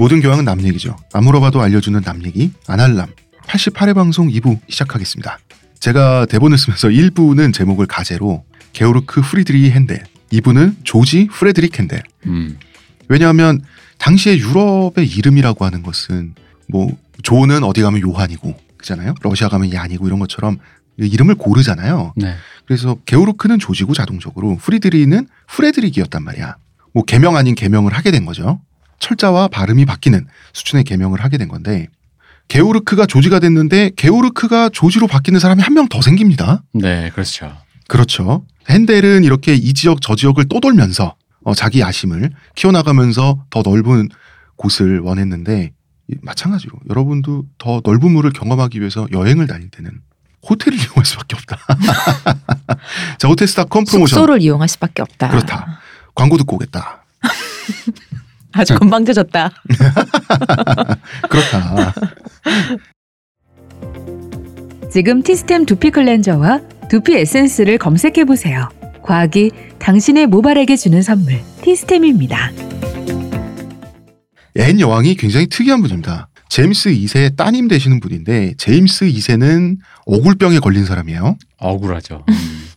모든 교양은 남 얘기죠. 안 물어봐도 알려주는 남 얘기 안알남 88회 방송 2부 시작하겠습니다. 제가 대본을 쓰면서 1부는 제목을 가제로 게오르크 프리드리 핸델 2부는 조지 프레드릭 핸델 음. 왜냐하면 당시에 유럽의 이름이라고 하는 것은 뭐 존은 어디 가면 요한이고 그잖아요. 러시아 가면 얀이고 이런 것처럼 이름을 고르잖아요. 네. 그래서 게오르크는 조지고 자동적으로 프리드리는 프레드릭이었단 말이야. 뭐 개명 아닌 개명을 하게 된 거죠. 철자와 발음이 바뀌는 수준의 개명을 하게 된 건데 게오르크가 조지가 됐는데 게오르크가 조지로 바뀌는 사람이 한 명 더 생깁니다. 네, 그렇죠. 그렇죠. 핸델은 이렇게 이 지역 저 지역을 떠돌면서 어, 자기 야심을 키워나가면서 더 넓은 곳을 원했는데 이- 마찬가지로 여러분도 더 넓은 물을 경험하기 위해서 여행을 다닐 때는 호텔을 이용할 수밖에 없다. 자, 호텔스닷컴 프로모션 숙소를 이용할 수밖에 없다. 그렇다. 광고 듣고 오겠다. 아주 건방져졌다. 그렇다. 지금 티스템 두피 클렌저와 두피 에센스를 검색해 보세요. 과학이 당신의 모발에게 주는 선물 티스템입니다. 앤 여왕이 굉장히 특이한 분입니다. 제임스 2세의 따님 되시는 분인데 제임스 2세는 오굴병에 걸린 사람이에요. 억울하죠. 음.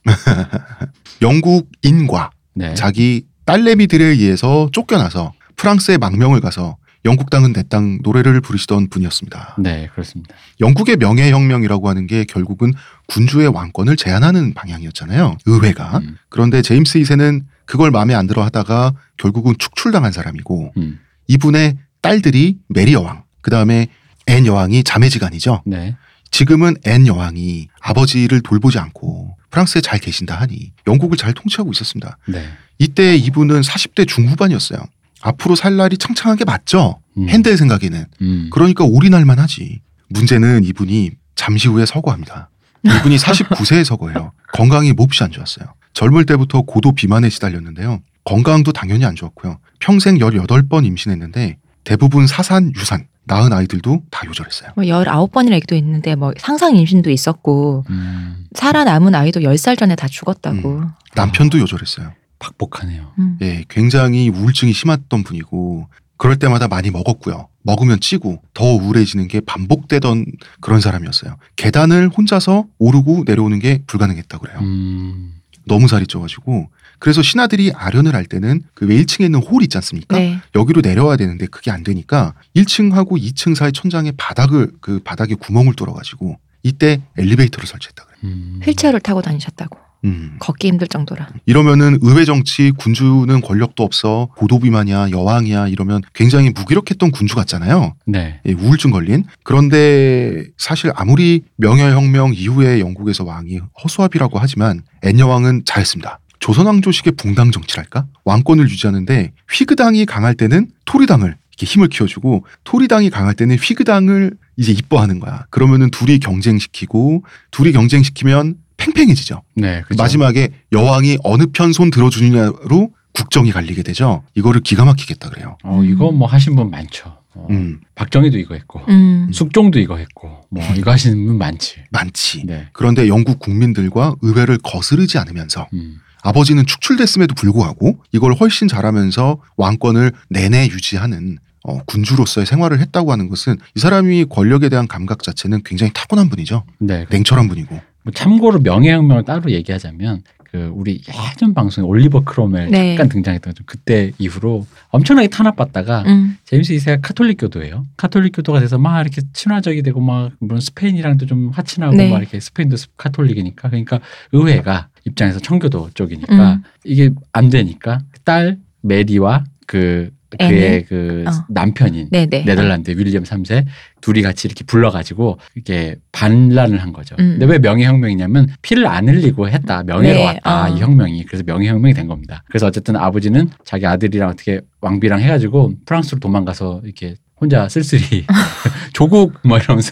영국 인과 네. 자기 딸내미들에 의해서 쫓겨나서 프랑스의 망명을 가서 영국 땅은 내 땅 노래를 부르시던 분이었습니다. 네, 그렇습니다. 영국의 명예혁명이라고 하는 게 결국은 군주의 왕권을 제한하는 방향이었잖아요. 의회가. 음. 그런데 제임스 2세는 그걸 마음에 안 들어 하다가 결국은 축출당한 사람이고 음. 이분의 딸들이 메리 여왕, 그 다음에 앤 여왕이 자매지간이죠. 네. 지금은 앤 여왕이 아버지를 돌보지 않고 프랑스에 잘 계신다 하니 영국을 잘 통치하고 있었습니다. 네. 이때 이분은 40대 중후반이었어요. 앞으로 살 날이 창창한 게 맞죠. 음. 핸델 생각에는. 음. 그러니까 올인할 만 하지. 문제는 이분이 잠시 후에 서거합니다. 이분이 49세에 서거해요. 건강이 몹시 안 좋았어요. 젊을 때부터 고도 비만에 시달렸는데요. 건강도 당연히 안 좋았고요. 평생 18번 임신했는데 대부분 사산, 유산, 낳은 아이들도 다 요절했어요. 뭐 19번이나 얘기도 있는데 뭐 상상 임신도 있었고 음. 살아남은 아이도 10살 전에 다 죽었다고. 남편도 요절했어요. 박복하네요. 음. 예, 굉장히 우울증이 심했던 분이고 그럴 때마다 많이 먹었고요. 먹으면 찌고 더 우울해지는 게 반복되던 그런 사람이었어요. 계단을 혼자서 오르고 내려오는 게 불가능했다고 그래요. 음. 너무 살이 쪄가지고 그래서 신하들이 알현을 할 때는 그 왜 1층에 있는 홀 있지 않습니까? 네. 여기로 내려와야 되는데 그게 안 되니까 1층하고 2층 사이 천장에 바닥을 그 바닥에 구멍을 뚫어가지고 이때 엘리베이터를 설치했다 그래요. 음. 휠체어를 타고 다니셨다고. 음. 걷기 힘들 정도라. 이러면은 의회 정치 군주는 권력도 없어 고도비만이야 여왕이야 이러면 굉장히 무기력했던 군주 같잖아요. 네. 예, 우울증 걸린. 그런데 사실 아무리 명예혁명 이후에 영국에서 왕이 허수아비라고 하지만 앤 여왕은 잘했습니다. 조선왕조식의 붕당 정치랄까? 왕권을 유지하는데 휘그당이 강할 때는 토리당을 이렇게 힘을 키워주고 토리당이 강할 때는 휘그당을 이제 이뻐하는 거야. 그러면은 둘이 경쟁시키고 둘이 경쟁시키면 팽팽해지죠. 네. 그죠. 마지막에 여왕이 어느 편 손 들어주느냐로 국정이 갈리게 되죠. 이거를 기가 막히겠다 그래요. 어, 이거 뭐 하신 분 많죠. 어, 음, 박정희도 이거 했고, 음. 숙종도 이거 했고, 뭐 이거 하시는 분 많지. 많지. 네. 그런데 영국 국민들과 의회를 거스르지 않으면서 음. 아버지는 축출됐음에도 불구하고 이걸 훨씬 잘하면서 왕권을 내내 유지하는 어, 군주로서의 생활을 했다고 하는 것은 이 사람이 권력에 대한 감각 자체는 굉장히 타고난 분이죠. 네. 냉철한 분이고. 뭐 참고로 명예혁명을 따로 얘기하자면 그 우리 예전 방송에 올리버 크롬웰 네. 잠깐 등장했던 좀 그때 이후로 엄청나게 탄압받다가 음. 제임스 2세가 카톨릭 교도예요. 카톨릭 교도가 돼서 막 이렇게 친화적이 되고 막 물론 스페인이랑도 좀 화친하고 네. 막 이렇게 스페인도 스- 카톨릭이니까 그러니까 의회가 입장에서 청교도 쪽이니까 음. 이게 안 되니까 딸 메리와 그 그의 애는? 그 어. 남편인 네네. 네덜란드 윌리엄 3세 둘이 같이 이렇게 불러가지고 이렇게 반란을 한 거죠. 음. 근데 왜 명예혁명이냐면 피를 안 흘리고 했다. 명예로 네, 왔다. 어. 이 혁명이. 그래서 명예혁명이 된 겁니다. 그래서 어쨌든 아버지는 자기 아들이랑 어떻게 왕비랑 해가지고 프랑스로 도망가서 이렇게 혼자 쓸쓸히 조국 뭐 이러면서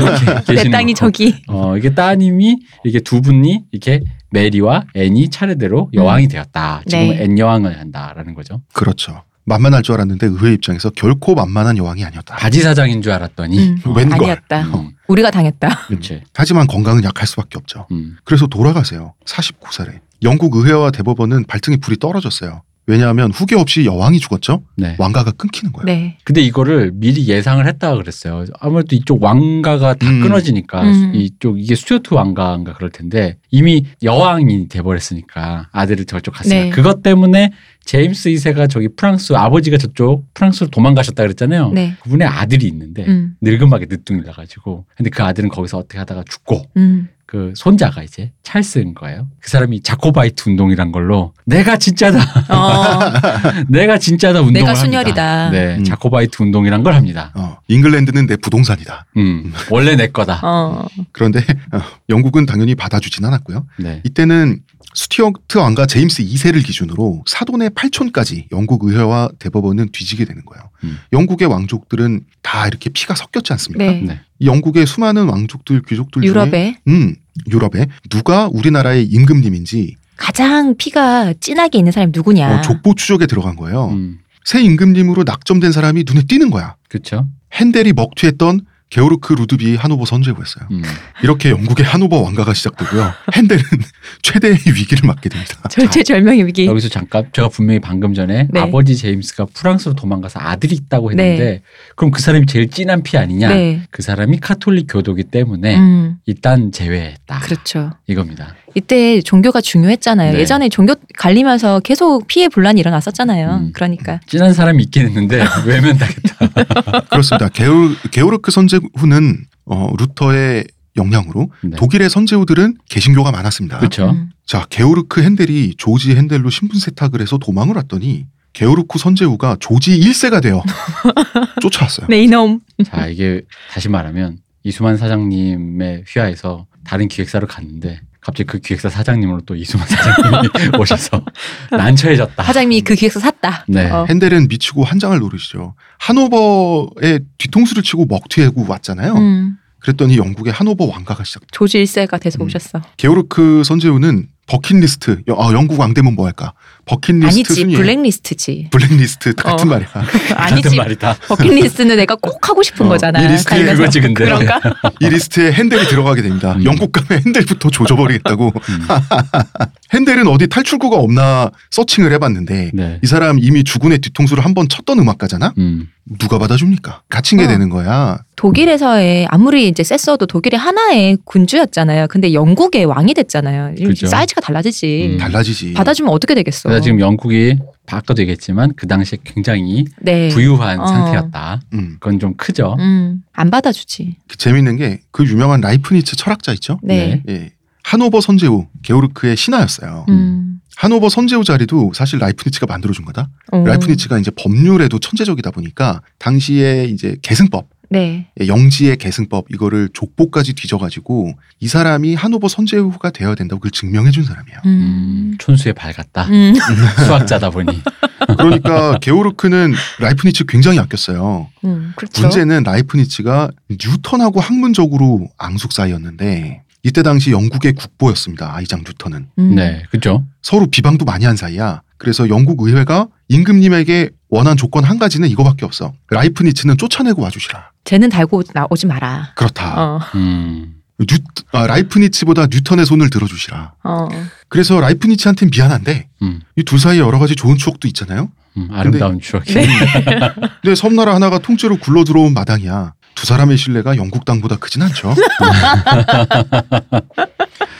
이렇게 내 계시는 땅이 거고. 저기. 어 이게 따님이 이게 두 분이 이렇게 메리와 앤이 차례대로 여왕이 되었다. 지금 네. 앤 여왕을 한다라는 거죠. 그렇죠. 만만할 줄 알았는데 의회 입장에서 결코 만만한 여왕이 아니었다. 바지 사장인 줄 알았더니 음. 웬걸. 아니었다. 음, 우리가 당했다. 그렇지. 하지만 건강은 약할 수밖에 없죠. 음. 그래서 돌아가세요. 49살에. 영국 의회와 대법원은 발등에 불이 떨어졌어요. 왜냐하면 후계 없이 여왕이 죽었죠. 네. 왕가가 끊기는 거예요. 네. 근데 이거를 미리 예상을 했다고 그랬어요. 아무래도 이쪽 왕가가 다 음. 끊어지니까 음. 이쪽 이게 스튜어트 왕가인가 그럴 텐데 이미 여왕이 돼버렸으니까 아들을 저쪽 갔으니까 네. 그것 때문에 제임스 2세가 저기 프랑스 아버지가 저쪽 프랑스로 도망가셨다 그랬잖아요. 네. 그분의 아들이 있는데 음. 늙은막에 늦둥이 나가지고 근데 그 아들은 거기서 어떻게 하다가 죽고 음. 그 손자가 이제 찰스인 거예요. 그 사람이 자코바이트 운동이란 걸로 내가 진짜다, 어. 내가 진짜다 운동을 내가 합니다. 순혈이다. 네, 음. 자코바이트 운동이란 걸 합니다. 어, 잉글랜드는 내 부동산이다. 음, 원래 내 거다. 어. 그런데 어, 영국은 당연히 받아주진 않았고요. 네, 이때는 스튜어트 왕가 제임스 2세를 기준으로 사돈의 8촌까지 영국 의회와 대법원은 뒤지게 되는 거예요. 음. 영국의 왕족들은 다 이렇게 피가 섞였지 않습니까? 네. 네, 이 영국의 수많은 왕족들, 귀족들 중에 유럽에 음, 유럽에 누가 우리나라의 임금님인지 가장 피가 진하게 있는 사람이 누구냐? 어, 족보 추적에 들어간 거예요. 음, 새 임금님으로 낙점된 사람이 눈에 띄는 거야. 그렇죠. 핸델이 먹튀했던 게오르크 루드비 하노버 선제후였어요. 음, 이렇게 영국의 하노버 왕가가 시작되고요. 핸델은 최대의 위기를 맞게 됩니다. 절체절명의 위기. 여기서 잠깐 제가 분명히 방금 전에 네. 아버지 제임스가 프랑스로 도망가서 아들이 있다고 했는데 네. 그럼 그 사람이 제일 진한 피 아니냐? 네. 그 사람이 카톨릭 교도기 때문에 음. 일단 제외했다. 그렇죠. 이겁니다. 이때 종교가 중요했잖아요. 네. 예전에 종교 갈리면서 계속 피해 분란이 일어났었잖아요. 음. 그러니까 진한 사람이 있긴 했는데 외면당했다. 그렇습니다. 게오, 게오르크 선제후는 어, 루터의 영향으로 네. 독일의 선제후들은 개신교가 많았습니다. 그렇죠. 음. 자, 게오르크 핸델이 조지 핸델로 신분 세탁을 해서 도망을 왔더니 게오르크 선제후가 조지 1세가 되어 쫓아왔어요. 네 이놈. 자 이게 다시 말하면 이수만 사장님의 휘하에서 다른 기획사로 갔는데 갑자기 그 기획사 사장님으로 또 이수만 사장님이 오셔서 난처해졌다. 사장님이 그 기획서 샀다. 네. 어. 핸델은 미치고 한장을 노리시죠. 하노버에 뒤통수를 치고 먹튀하고 왔잖아요. 음. 그랬더니 영국의 하노버 왕가가 시작. 조지 1세가 돼서 음. 오셨어. 게오르크 선제후는 버킷리스트. 여- 아, 영국 왕되면 뭐 할까? 버킷리스트 아니지 순위에 블랙리스트지. 블랙리스트 같은 어. 말이야. 아니지. 말이다. 버킷리스트는 내가 꼭 하고 싶은 어, 거잖아. 이 리스트에. 그거지, 근데. 그런가? 이 리스트에 핸델이 들어가게 됩니다. 음. 영국 가면 핸델부터 조져버리겠다고. 음, 핸델은 어디 탈출구가 없나 searching을 해봤는데 네. 이 사람 이미 주군의 뒤통수를 한 번 쳤던 음악가잖아. 음, 누가 받아줍니까? 갇힌 게 어. 되는 거야. 독일에서의 아무리 이제 셌어도 독일의 하나의 군주였잖아요. 근데 영국의 왕이 됐잖아요. 이 그죠. 사이즈가 달라지지. 음. 달라지지. 받아주면 어떻게 되겠어? 그래서 지금 영국이 바꿔도 되겠지만 그 당시에 굉장히 네. 부유한 어. 상태였다. 음. 그건 좀 크죠. 음, 안 받아주지. 그 재밌는 게 그 유명한 라이프니츠 철학자 있죠. 네. 네. 예. 하노버 선제후 게오르크의 신하였어요. 음. 하노버 선제후 자리도 사실 라이프니츠가 만들어준 거다. 어. 라이프니츠가 이제 법률에도 천재적이다 보니까 당시에 이제 계승법, 네. 예, 영지의 계승법 이거를 족보까지 뒤져가지고 이 사람이 하노버 선제후가 되어야 된다고 그걸 증명해준 사람이에요. 음. 음, 촌수에 밝았다. 음. 수학자다 보니. 그러니까 게오르크는 라이프니츠 굉장히 아꼈어요. 음. 그렇죠. 문제는 라이프니츠가 뉴턴하고 학문적으로 앙숙 사이였는데 이때 당시 영국의 국보였습니다. 아이작 뉴턴은 음. 네, 그죠. 서로 비방도 많이 한 사이야. 그래서 영국 의회가 임금님에게 원한 조건 한 가지는 이거밖에 없어. 라이프니츠는 쫓아내고 와주시라. 쟤는 달고 나오지 마라. 그렇다. 어. 음, 뉴, 아, 라이프니츠보다 뉴턴의 손을 들어주시라. 어. 그래서 라이프니츠한테 미안한데 음, 이둘 사이에 여러 가지 좋은 추억도 있잖아요. 음, 아름다운 추억이. 네. 근데 섬나라 하나가 통째로 굴러 들어온 마당이야. 두 사람의 신뢰가 영국 땅보다 크진 않죠.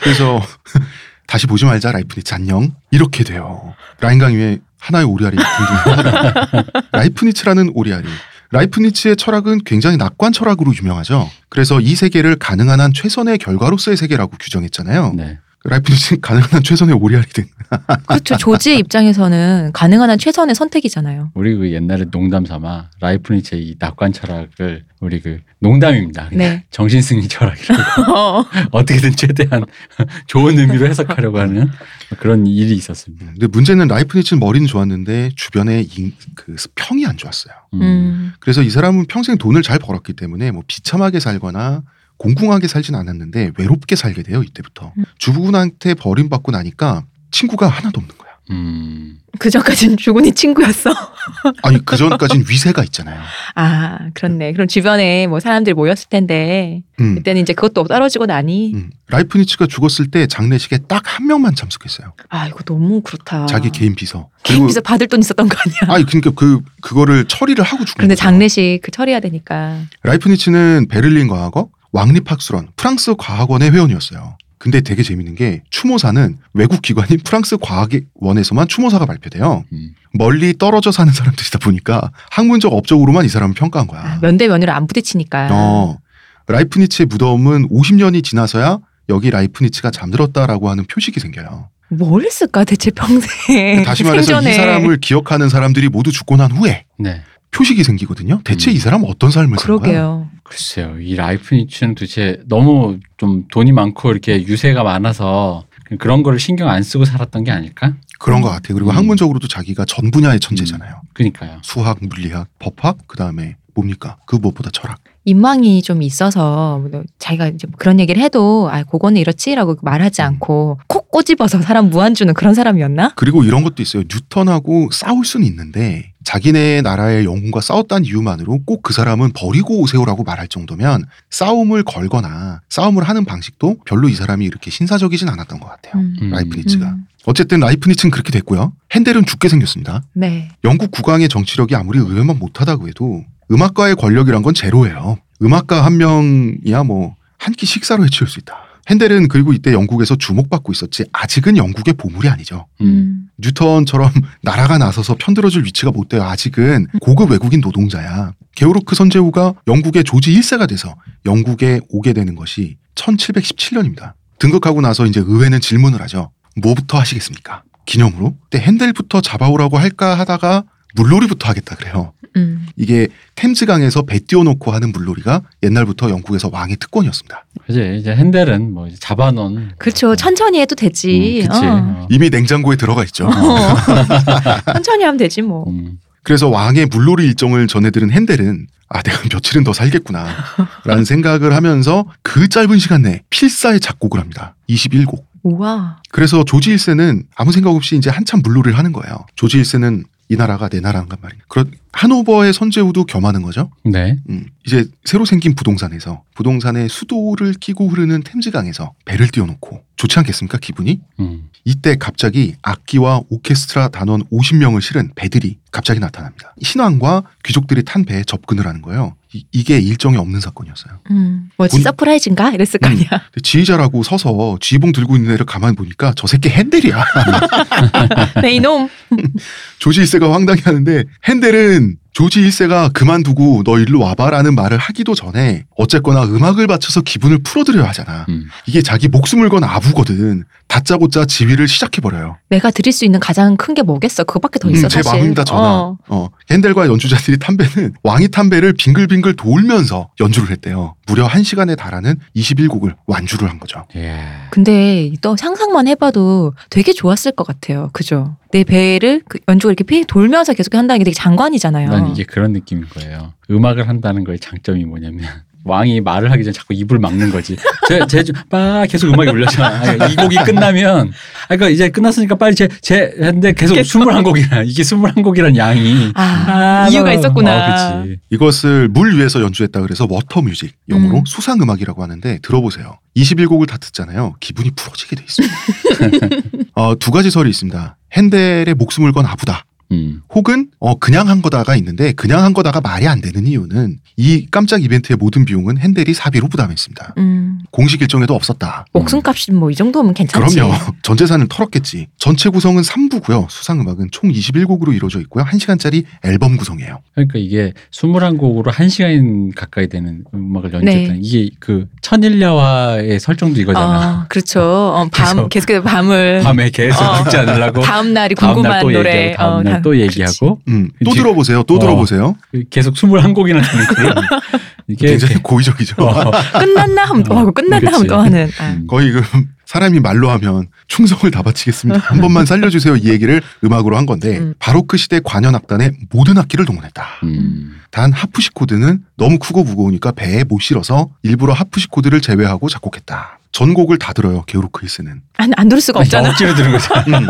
그래서 다시 보지 말자 라이프니츠 안녕 이렇게 돼요. 라인강 위에 하나의 오리알이 둥둥 라이프니츠라는 오리알이 라이프니츠의 철학은 굉장히 낙관 철학으로 유명하죠. 그래서 이 세계를 가능한 한 최선의 결과로서의 세계라고 규정했잖아요. 네. 라이프니츠는 가능한 한 최선의 오리알이 된 그렇죠. 조지의 입장에서는 가능한 한 최선의 선택이잖아요. 우리 그 옛날에 농담 삼아 라이프니츠의 이 낙관 철학을 우리 그 농담입니다. 네. 정신승리 철학이라고 어떻게든 최대한 좋은 의미로 해석하려고 하는 그런 일이 있었습니다. 근데 문제는 라이프니츠는 머리는 좋았는데 주변에 인- 그 평이 안 좋았어요. 음. 음. 그래서 이 사람은 평생 돈을 잘 벌었기 때문에 뭐 비참하게 살거나 공공하게 살진 않았는데 외롭게 살게 돼요 이때부터 음. 주부군한테 버림받고 나니까 친구가 하나도 없는 거야. 음. 그 전까지는 주군이 친구였어. 아니 그 전까진 위세가 있잖아요. 아, 그렇네. 그럼 주변에 뭐 사람들이 모였을 텐데 음. 그때는 이제 그것도 떨어지고 나니 음. 라이프니츠가 죽었을 때 장례식에 딱 한 명만 참석했어요. 아, 이거 너무 그렇다. 자기 개인 비서. 개인 비서 받을 돈 있었던 거 아니야? 아니 그러니까 그 그거를 처리를 하고 죽은 그런데 거죠. 장례식 그 처리해야 되니까. 라이프니츠는 베를린 과학원, 왕립학술원, 프랑스 과학원의 회원이었어요. 근데 되게 재밌는 게 추모사는 외국 기관인 프랑스 과학원에서만 추모사가 발표돼요. 음. 멀리 떨어져 사는 사람들이다 보니까 학문적 업적으로만 이 사람을 평가한 거야. 아, 면대 면으로 안 부딪히니까. 어, 라이프니츠의 무덤은 50년이 지나서야 여기 라이프니츠가 잠들었다라고 하는 표식이 생겨요. 뭘 했을까 대체 평생. 다시 말해서 생전에. 이 사람을 기억하는 사람들이 모두 죽고 난 후에 네. 표식이 생기거든요. 대체 음. 이 사람은 어떤 삶을 산 거야? 그러게요. 글쎄요. 이 라이프니츠는 도대체 너무 좀 돈이 많고 이렇게 유세가 많아서 그런 거를 신경 안 쓰고 살았던 게 아닐까? 그런 것 같아요. 그리고 음. 학문적으로도 자기가 전 분야의 천재잖아요. 그니까요. 수학, 물리학, 법학, 그 다음에 뭡니까? 그 무엇보다 철학. 인망이 좀 있어서 뭐 자기가 이제 그런 얘기를 해도 아 그거는 이렇지라고 말하지 음. 않고 콕 꼬집어서 사람 무안주는 그런 사람이었나? 그리고 이런 것도 있어요. 뉴턴하고 싸울 수는 있는데 자기네 나라의 영웅과 싸웠다는 이유만으로 꼭 그 사람은 버리고 오세요라고 말할 정도면 싸움을 걸거나 싸움을 하는 방식도 별로 이 사람이 이렇게 신사적이진 않았던 것 같아요. 음. 음. 라이프니츠가. 음. 어쨌든 라이프니츠는 그렇게 됐고요. 핸델은 죽게 생겼습니다. 네. 영국 국왕의 정치력이 아무리 의외만 못하다고 해도 음악가의 권력이란 건 제로예요. 음악가 한 명이야 뭐 한 끼 식사로 해치울 수 있다. 핸델은 그리고 이때 영국에서 주목받고 있었지 아직은 영국의 보물이 아니죠. 음. 음. 뉴턴처럼 나라가 나서서 편들어줄 위치가 못 돼요. 아직은 고급 외국인 노동자야. 게오르크 선제후가 영국의 조지 1세가 돼서 영국에 오게 되는 것이 1717년입니다. 등극하고 나서 이제 의회는 질문을 하죠. 뭐부터 하시겠습니까? 기념으로? 그때 핸델부터 잡아오라고 할까 하다가 물놀이부터 하겠다 그래요. 음. 이게 템즈강에서 배 띄워놓고 하는 물놀이가 옛날부터 영국에서 왕의 특권이었습니다. 그지 이제 핸델은 뭐 이제 잡아놓은 그렇죠. 천천히 해도 되지. 음, 그치. 어. 어. 이미 냉장고에 들어가 있죠. 어. 천천히 하면 되지 뭐. 음. 그래서 왕의 물놀이 일정을 전해들은 핸델은 아 내가 며칠은 더 살겠구나 라는 생각을 하면서 그 짧은 시간 내에 필사의 작곡을 합니다. 21곡. 우와. 그래서 조지 1세는 아무 생각 없이 이제 한참 물놀이를 하는 거예요. 조지 1세는 이 나라가 내 나라인가 말이야. 그런 하노버의 선제후도 겸하는 거죠. 네. 음, 이제 새로 생긴 부동산에서 부동산의 수도를 끼고 흐르는 템즈강에서 배를 띄워놓고 좋지 않겠습니까 기분이? 음. 이때 갑자기 악기와 오케스트라 단원 50명을 실은 배들이 갑자기 나타납니다. 신왕과 귀족들이 탄 배에 접근을 하는 거예요. 이, 게 일정에 없는 사건이었어요. 음. 뭐지 본- surprise인가 이랬을 거 음. 아니야. 근데 지휘자라고 서서 지휘봉 들고 있는 애를 가만히 보니까 저 새끼 핸델이야. 네 이놈. 조지 1세가 황당해하는데 핸델은 조지 1세가 그만두고 너 일로 와봐라는 말을 하기도 전에 어쨌거나 음악을 바쳐서 기분을 풀어드려야 하잖아. 음. 이게 자기 목숨을 건 아부거든. 다짜고짜 지휘를 시작해버려요. 내가 드릴 수 있는 가장 큰 게 뭐겠어? 그거밖에 더 있어 음, 제 사실. 마음입니다 전하. 어. 어. 핸델과 연주자들이 탄 배는 왕이 탄 배를 빙글빙글 돌면서 연주를 했대요. 무려 1시간에 달하는 21곡을 완주를 한 거죠. 예. 근데 또 상상만 해봐도 되게 좋았을 것 같아요. 그죠? 내 배를 그 연주가 이렇게 pis돌면서 계속 한다는 게 되게 장관이잖아요. 난 이게 그런 느낌인 거예요. 음악을 한다는 거의 장점이 뭐냐면 왕이 말을 하기 전에 자꾸 입을 막는 거지. 제제빠 계속 음악이 울려져. 아, 이 곡이 끝나면 아 그러니까 이제 끝났으니까 빨리 제 제 했는데 계속 계속. 스물 한 곡이라 이게 스물 한 곡이란 양이 아, 이유가 뭐, 있었구나. 어, 그치. 이것을 물 위에서 연주했다 그래서 Water Music 영어로 음. 수상 음악이라고 하는데 들어보세요. 21곡을 다 듣잖아요. 기분이 풀어지게 돼 있습니다. 어, 두 가지 설이 있습니다. 핸델의 목숨을 건 아부다. 음. 혹은 어 그냥 한 거다가 있는데 그냥 한 거다가 말이 안 되는 이유는 이 깜짝 이벤트의 모든 비용은 핸델이 사비로 부담했습니다. 음, 공식 일정에도 없었다. 목숨값이 뭐 이 정도면 괜찮지. 그럼요. 전 재산을 털었겠지. 전체 구성은 3부고요. 수상 음악은 총 21곡으로 이루어져 있고요. 1시간짜리 앨범 구성이에요. 그러니까 이게 21곡으로 1시간 가까이 되는 음악을 연주했다는 네. 이게 그 천일야화의 설정도 이거잖아. 어, 그렇죠. 어, 밤 계속해서 밤을 밤에 계속 어. 죽지 않으려고 다음 날이 다음 궁금한 날또 노래. 얘기하고 다음 어, 또 얘기하고 음, 또 들어보세요. 또 어. 들어보세요. 계속 21곡이나 되는 거를 이게 굉장히 이렇게- 고의적이죠. 어. 끝났나 하면 또 하고 끝났나 하면. 또 하는. 아. 음. 거의 그 사람이 말로 하면 충성을 다 바치겠습니다. 한 번만 살려주세요. 이 얘기를 음악으로 한 건데 음. 바로크 시대 관현 악단의 모든 악기를 동원했다. 음. 단 하프시코드는 너무 크고 무거우니까 배에 못 실어서 일부러 하프시코드를 제외하고 작곡했다. 전곡을 다 들어요. 게오르크 1세는. 안, 안 들을 수가 없잖아. 억지로 들은 거잖아. 음.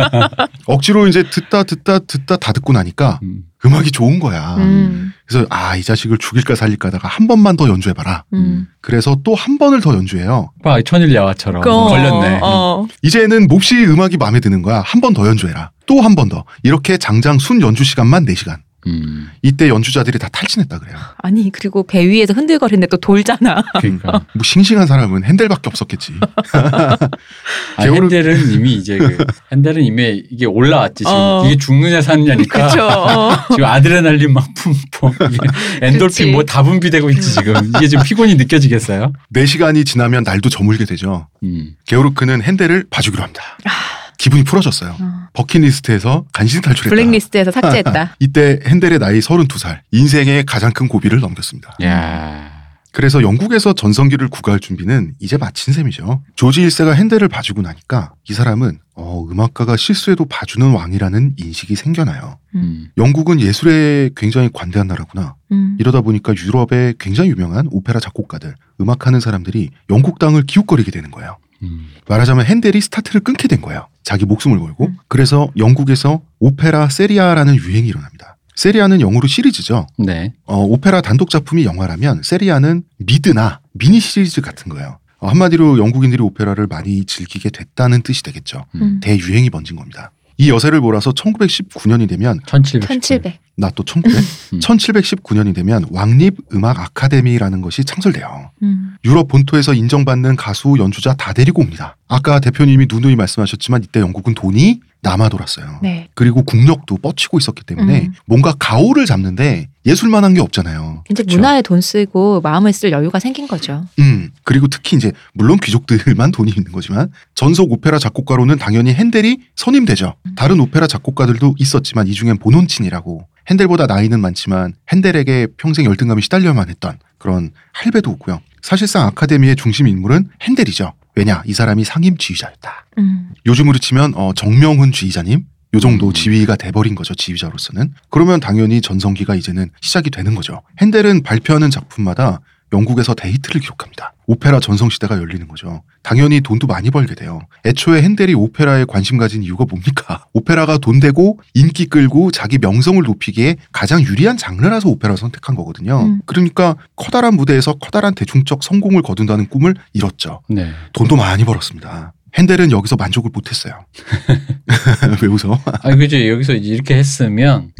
억지로 이제 듣다 듣다 듣다 다 듣고 나니까 음. 음악이 좋은 거야. 음, 그래서 아 이 자식을 죽일까 살릴까 하다가 한 번만 더 연주해 봐라. 음. 그래서 또 한 번을 더 연주해요. 봐, 천일 야화처럼 어, 걸렸네. 어. 이제는 몹시 음악이 마음에 드는 거야. 한 번 더 연주해라. 또 한 번 더. 이렇게 장장 순 연주 시간만 4시간. 음. 이때 연주자들이 다 탈진했다 그래요. 아니 그리고 배 위에서 흔들거리는데 또 돌잖아. 그러니까. 뭐 싱싱한 사람은 핸델밖에 없었겠지. 아, 게오르- 핸델은 이미 이제 그 핸델은 이미 이게 올라왔지 지금 어. 이게 죽느냐 사느냐니까 그쵸. 어. 지금 아드레날린 막 뿜뿜 이게 엔돌핀. 뭐 다 분비되고 있지 지금 이게 지금 피곤이 느껴지겠어요? 4 시간이 지나면 날도 저물게 되죠. 음. 게오르크는 핸델을 봐주기로 합니다. 기분이 풀어졌어요. 어. 버킷리스트에서 간신히 탈출했다. 블랙리스트에서 삭제했다. 이때 핸델의 나이 32살, 인생의 가장 큰 고비를 넘겼습니다. 야. 그래서 영국에서 전성기를 구가할 준비는 이제 마친 셈이죠. 조지 1세가 핸델을 봐주고 나니까 이 사람은 어, 음악가가 실수해도 봐주는 왕이라는 인식이 생겨나요. 음. 영국은 예술에 굉장히 관대한 나라구나. 음. 이러다 보니까 유럽의 굉장히 유명한 오페라 작곡가들, 음악하는 사람들이 영국 땅을 기웃거리게 되는 거예요. 음. 말하자면 핸델이 스타트를 끊게 된 거예요. 자기 목숨을 걸고. 음. 그래서 영국에서 오페라 세리아라는 유행이 일어납니다. 세리아는 영어로 시리즈죠. 네. 어, 오페라 단독 작품이 영화라면 세리아는 미드나 미니 시리즈 같은 거예요. 어, 한마디로 영국인들이 오페라를 많이 즐기게 됐다는 뜻이 되겠죠. 음. 대유행이 번진 겁니다. 이 여세를 몰아서 1919년이 되면 1700. 1700. 나 또 1900? 음. 1719년이 되면 왕립 음악 아카데미라는 것이 창설돼요. 음. 유럽 본토에서 인정받는 가수 연주자 다 데리고 옵니다. 아까 대표님이 누누이 말씀하셨지만 이때 영국은 돈이 남아 돌았어요. 네. 그리고 국력도 뻗치고 있었기 때문에 음. 뭔가 가오를 잡는데 예술만한 게 없잖아요. 이제 그쵸. 문화에 돈 쓰고 마음을 쓸 여유가 생긴 거죠. 음 그리고 특히 이제 물론 귀족들만 돈이 있는 거지만 전속 오페라 작곡가로는 당연히 핸델이 선임되죠. 다른 오페라 작곡가들도 있었지만 이 중엔 보논친이라고 핸델보다 나이는 많지만 핸델에게 평생 열등감이 시달려야만 했던 그런 할배도 있고요. 사실상 아카데미의 중심 인물은 핸델이죠. 왜냐 이 사람이 상임 지휘자였다. 음. 요즘으로 치면 어, 정명훈 지휘자님 요 정도 음. 지휘가 돼버린 거죠 지휘자로서는 그러면 당연히 전성기가 이제는 시작이 되는 거죠 핸델은 발표하는 작품마다 영국에서 데이트를 기록합니다 오페라 전성시대가 열리는 거죠 당연히 돈도 많이 벌게 돼요 애초에 핸델이 오페라에 관심 가진 이유가 뭡니까 오페라가 돈 되고 인기 끌고 자기 명성을 높이기에 가장 유리한 장르라서 오페라 선택한 거거든요 음. 그러니까 커다란 무대에서 커다란 대중적 성공을 거둔다는 꿈을 이뤘죠 네. 돈도 많이 벌었습니다. 핸델은 여기서 만족을 못했어요. 왜 웃어? 아니 그죠 여기서 이렇게 했으면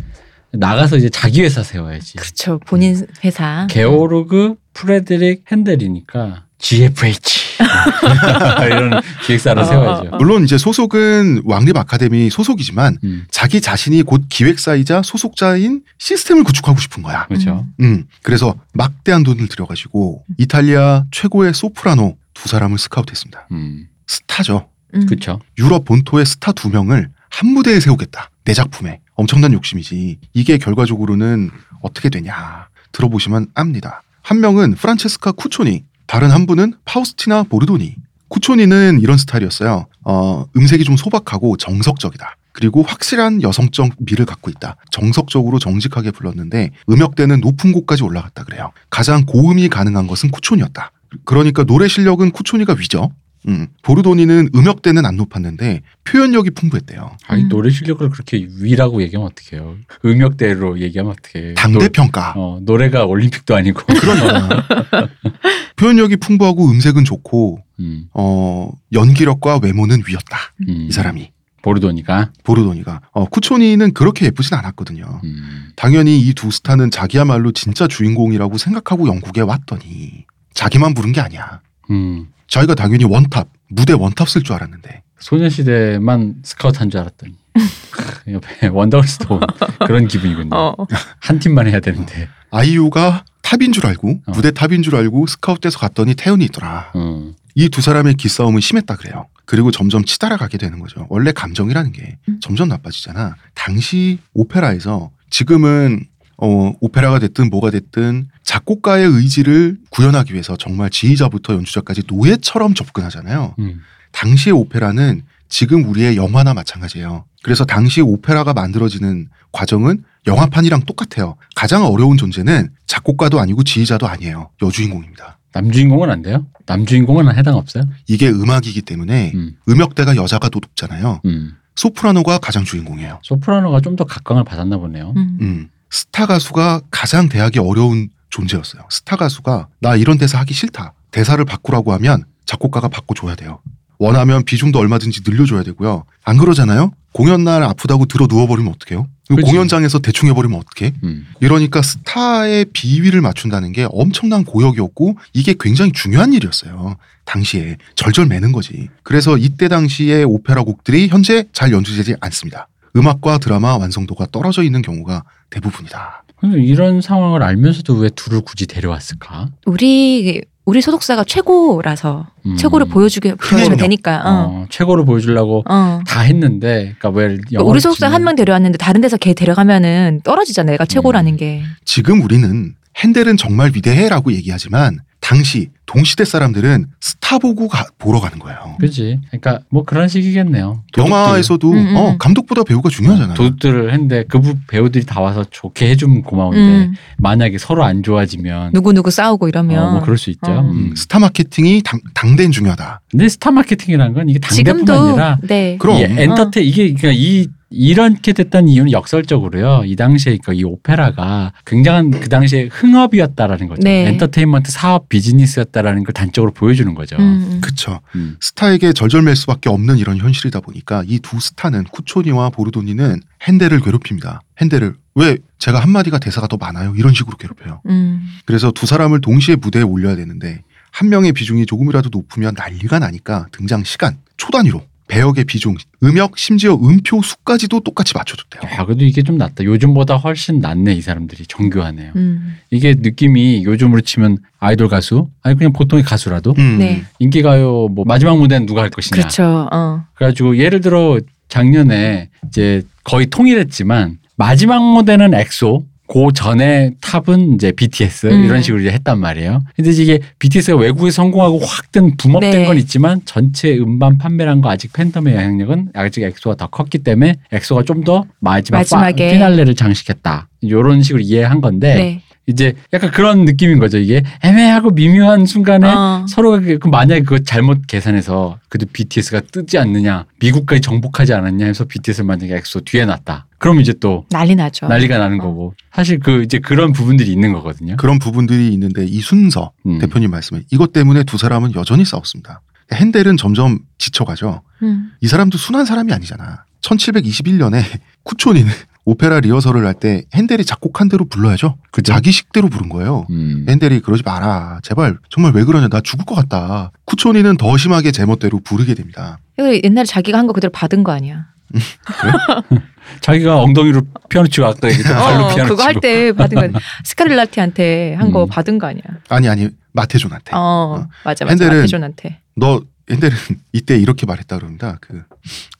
나가서 이제 자기 회사 세워야지. 그렇죠. 본인 회사. 게오르그 프레드릭 핸델이니까 GFH 이런 기획사를 어, 세워야죠. 어, 어. 물론 이제 소속은 왕립 아카데미 소속이지만 음, 자기 자신이 곧 기획사이자 소속자인 시스템을 구축하고 싶은 거야. 그렇죠. 음, 그래서 막대한 돈을 들여가지고 이탈리아 최고의 소프라노 두 사람을 스카우트했습니다. 음, 스타죠. 음. 그렇죠. 유럽 본토의 스타 두 명을 한 무대에 세우겠다. 내 작품에. 엄청난 욕심이지. 이게 결과적으로는 어떻게 되냐. 들어보시면 압니다. 한 명은 프란체스카 쿠초니, 다른 한 분은 파우스티나 보르도니. 쿠초니는 이런 스타일이었어요. 어, 음색이 좀 소박하고 정석적이다. 그리고 확실한 여성적 미를 갖고 있다. 정석적으로 정직하게 불렀는데 음역대는 높은 곳까지 올라갔다 그래요. 가장 고음이 가능한 것은 쿠초니였다. 그러니까 노래 실력은 쿠초니가 위죠. 음, 보르도니는 음역대는 안 높았는데 표현력이 풍부했대요. 아니 음. 노래 실력을 그렇게 위라고 얘기하면 어떡해요. 음역대로 얘기하면 어떡해. 당대 평가. 노, 어, 노래가 올림픽도 아니고. 그러니까 표현력이 풍부하고 음색은 좋고 음, 어, 연기력과 외모는 위였다. 음. 이 사람이 보르도니까. 보르도니가 어, 쿠초니는 그렇게 예쁘진 않았거든요. 음, 당연히 이 두 스타는 자기야말로 진짜 주인공이라고 생각하고 영국에 왔더니 자기만 부른 게 아니야. 음. 자기가 당연히 원탑 무대 원탑 쓸 줄 알았는데 소녀시대만 스카우트 한 줄 알았더니 옆에 원더걸스도 그런 기분이군요. 어. 한 팀만 해야 되는데. 아이유가 탑인 줄 알고 어. 무대 탑인 줄 알고 스카우트에서 갔더니 태연이 있더라. 어. 이두 사람의 기싸움은 심했다 그래요. 그리고 점점 치달아 가게 되는 거죠. 원래 감정이라는 게 음. 점점 나빠지잖아. 당시 오페라에서 지금은 어, 오페라가 됐든 뭐가 됐든 작곡가의 의지를 구현하기 위해서 정말 지휘자부터 연주자까지 노예처럼 접근하잖아요. 음. 당시의 오페라는 지금 우리의 영화나 마찬가지예요. 그래서 당시 오페라가 만들어지는 과정은 영화판이랑 똑같아요. 가장 어려운 존재는 작곡가도 아니고 지휘자도 아니에요. 여주인공입니다. 남주인공은 안 돼요? 남주인공은 해당 없어요? 이게 음악이기 때문에 음. 음역대가 여자가 더 높잖아요. 음. 소프라노가 가장 주인공이에요. 소프라노가 좀 더 각광을 받았나 보네요. 음. 음. 스타 가수가 가장 대하기 어려운 존재였어요. 스타 가수가 나 이런 대사 하기 싫다. 대사를 바꾸라고 하면 작곡가가 바꿔줘야 돼요. 원하면 비중도 얼마든지 늘려줘야 되고요. 안 그러잖아요? 공연 날 아프다고 들어 누워버리면 어떡해요? 공연장에서 대충 해버리면 어떡해? 음. 이러니까 스타의 비위를 맞춘다는 게 엄청난 고역이었고 이게 굉장히 중요한 일이었어요. 당시에 절절 매는 거지. 그래서 이때 당시의 오페라 곡들이 현재 잘 연주되지 않습니다. 음악과 드라마 완성도가 떨어져 있는 경우가 대부분이다. 근데 이런 상황을 알면서도 왜 둘을 굳이 데려왔을까? 우리 우리 소속사가 최고라서 음. 최고를 보여주게 보여주면. 되니까. 어. 어, 최고를 보여주려고 어. 다 했는데, 그러니까 왜 영화를 우리 소속사 한 명 데려왔는데 다른 데서 걔 데려가면은 떨어지잖아. 내가 최고라는 게. 지금 우리는 핸델은 정말 위대해라고 얘기하지만 당시 동시대 사람들은 스타 보고 가- 보러 가는 거예요. 그지. 그러니까 뭐 그런 식이겠네요. 도둑들- 영화에서도 음, 음. 어, 감독보다 배우가 중요하잖아요. 도둑들을 했는데 그 부- 배우들이 다 와서 좋게 해주면 고마운데 음. 만약에 서로 안 좋아지면 누구 누구 싸우고 이러면. 어, 뭐 그럴 수 있죠. 어. 음. 음, 스타 마케팅이 당, 당대는 중요하다. 근데 스타 마케팅이라는 건 이게 지금도 아니라 네. 그럼. 이 엔터테 이게 그러니까 이 이렇게 됐던 이유는 역설적으로요. 이 당시에 그러니까 이 오페라가 굉장한 그 당시에 흥업이었다라는 거죠. 네. 엔터테인먼트 사업 비즈니스였다라는 걸 단적으로 보여주는 거죠. 음, 음. 그쵸. 음. 스타에게 절절맬 수밖에 없는 이런 현실이다 보니까 이 두 스타는 쿠초니와 보르도니는 핸델을 괴롭힙니다. 핸델 왜 쟤가 한마디가 대사가 더 많아요? 이런 식으로 괴롭혀요. 음. 그래서 두 사람을 동시에 무대에 올려야 되는데 한 명의 비중이 조금이라도 높으면 난리가 나니까 등장 시간 초단위로 배역의 비중, 음역, 심지어 음표 수까지도 똑같이 맞춰줬대요. 야, 그래도 이게 좀 낫다. 요즘보다 훨씬 낫네 이 사람들이 정교하네요. 음. 이게 느낌이 요즘으로 치면 아이돌 가수 아니 그냥 보통의 가수라도 음, 네. 인기가요 뭐 마지막 무대는 누가 할 것이냐. 그렇죠. 어. 그래가지고 예를 들어 작년에 이제 거의 통일했지만 마지막 무대는 엑소 그 전에 탑은 이제 BTS 음. 이런 식으로 이제 했단 말이에요. 근데 이게 BTS가 외국에 성공하고 확 boom up된 네. 건 있지만 전체 음반 판매량 거 아직 팬덤의 영향력은 아직 엑소가 더 컸기 때문에 엑소가 좀 더 마지막 마지막에. 파, 피날레를 장식했다. 이런 식으로 이해한 건데 네. 이제 약간 그런 느낌인 거죠. 이게 애매하고 미묘한 순간에 어. 서로가 그- 그 만약에 그거 잘못 계산해서 그래도 BTS가 뜨지 않느냐 미국까지 정복하지 않았냐 해서 BTS를 만약에 엑소 뒤에 놨다. 그럼 이제 또 난리 나죠. 난리가 나는 어. 거고 사실 그 이제 그런 부분들이 있는 거거든요. 그런 부분들이 있는데 이 순서 음. 대표님 말씀에 이것 때문에 두 사람은 여전히 싸웠습니다. 핸델은 점점 지쳐가죠. 음. 이 사람도 순한 사람이 아니잖아. 1721년에 쿠초니는 오페라 리허설을 할 때 핸델이 작곡한 대로 불러야죠. 그죠? 자기 식대로 부른 거예요. 음. 핸델이 그러지 마라. 제발 정말 왜 그러냐. 나 죽을 것 같다. 쿠초니는 더 심하게 제멋대로 부르게 됩니다. 이거 옛날에 자기가 한 거 그대로 받은 거 아니야. 자기가 엉덩이로 피아노 치고 아까 얘기했던 발로 어, 피아노 그거 할 때 받은 거 아니야. 스카릴라티한테 한거 음. 받은 거 아니야. 아니 아니 마테존한테. 어, 맞아 맞아. 핸델은- 마태존한테. 너 핸델은 이때 이렇게 말했다 그럽니다. 그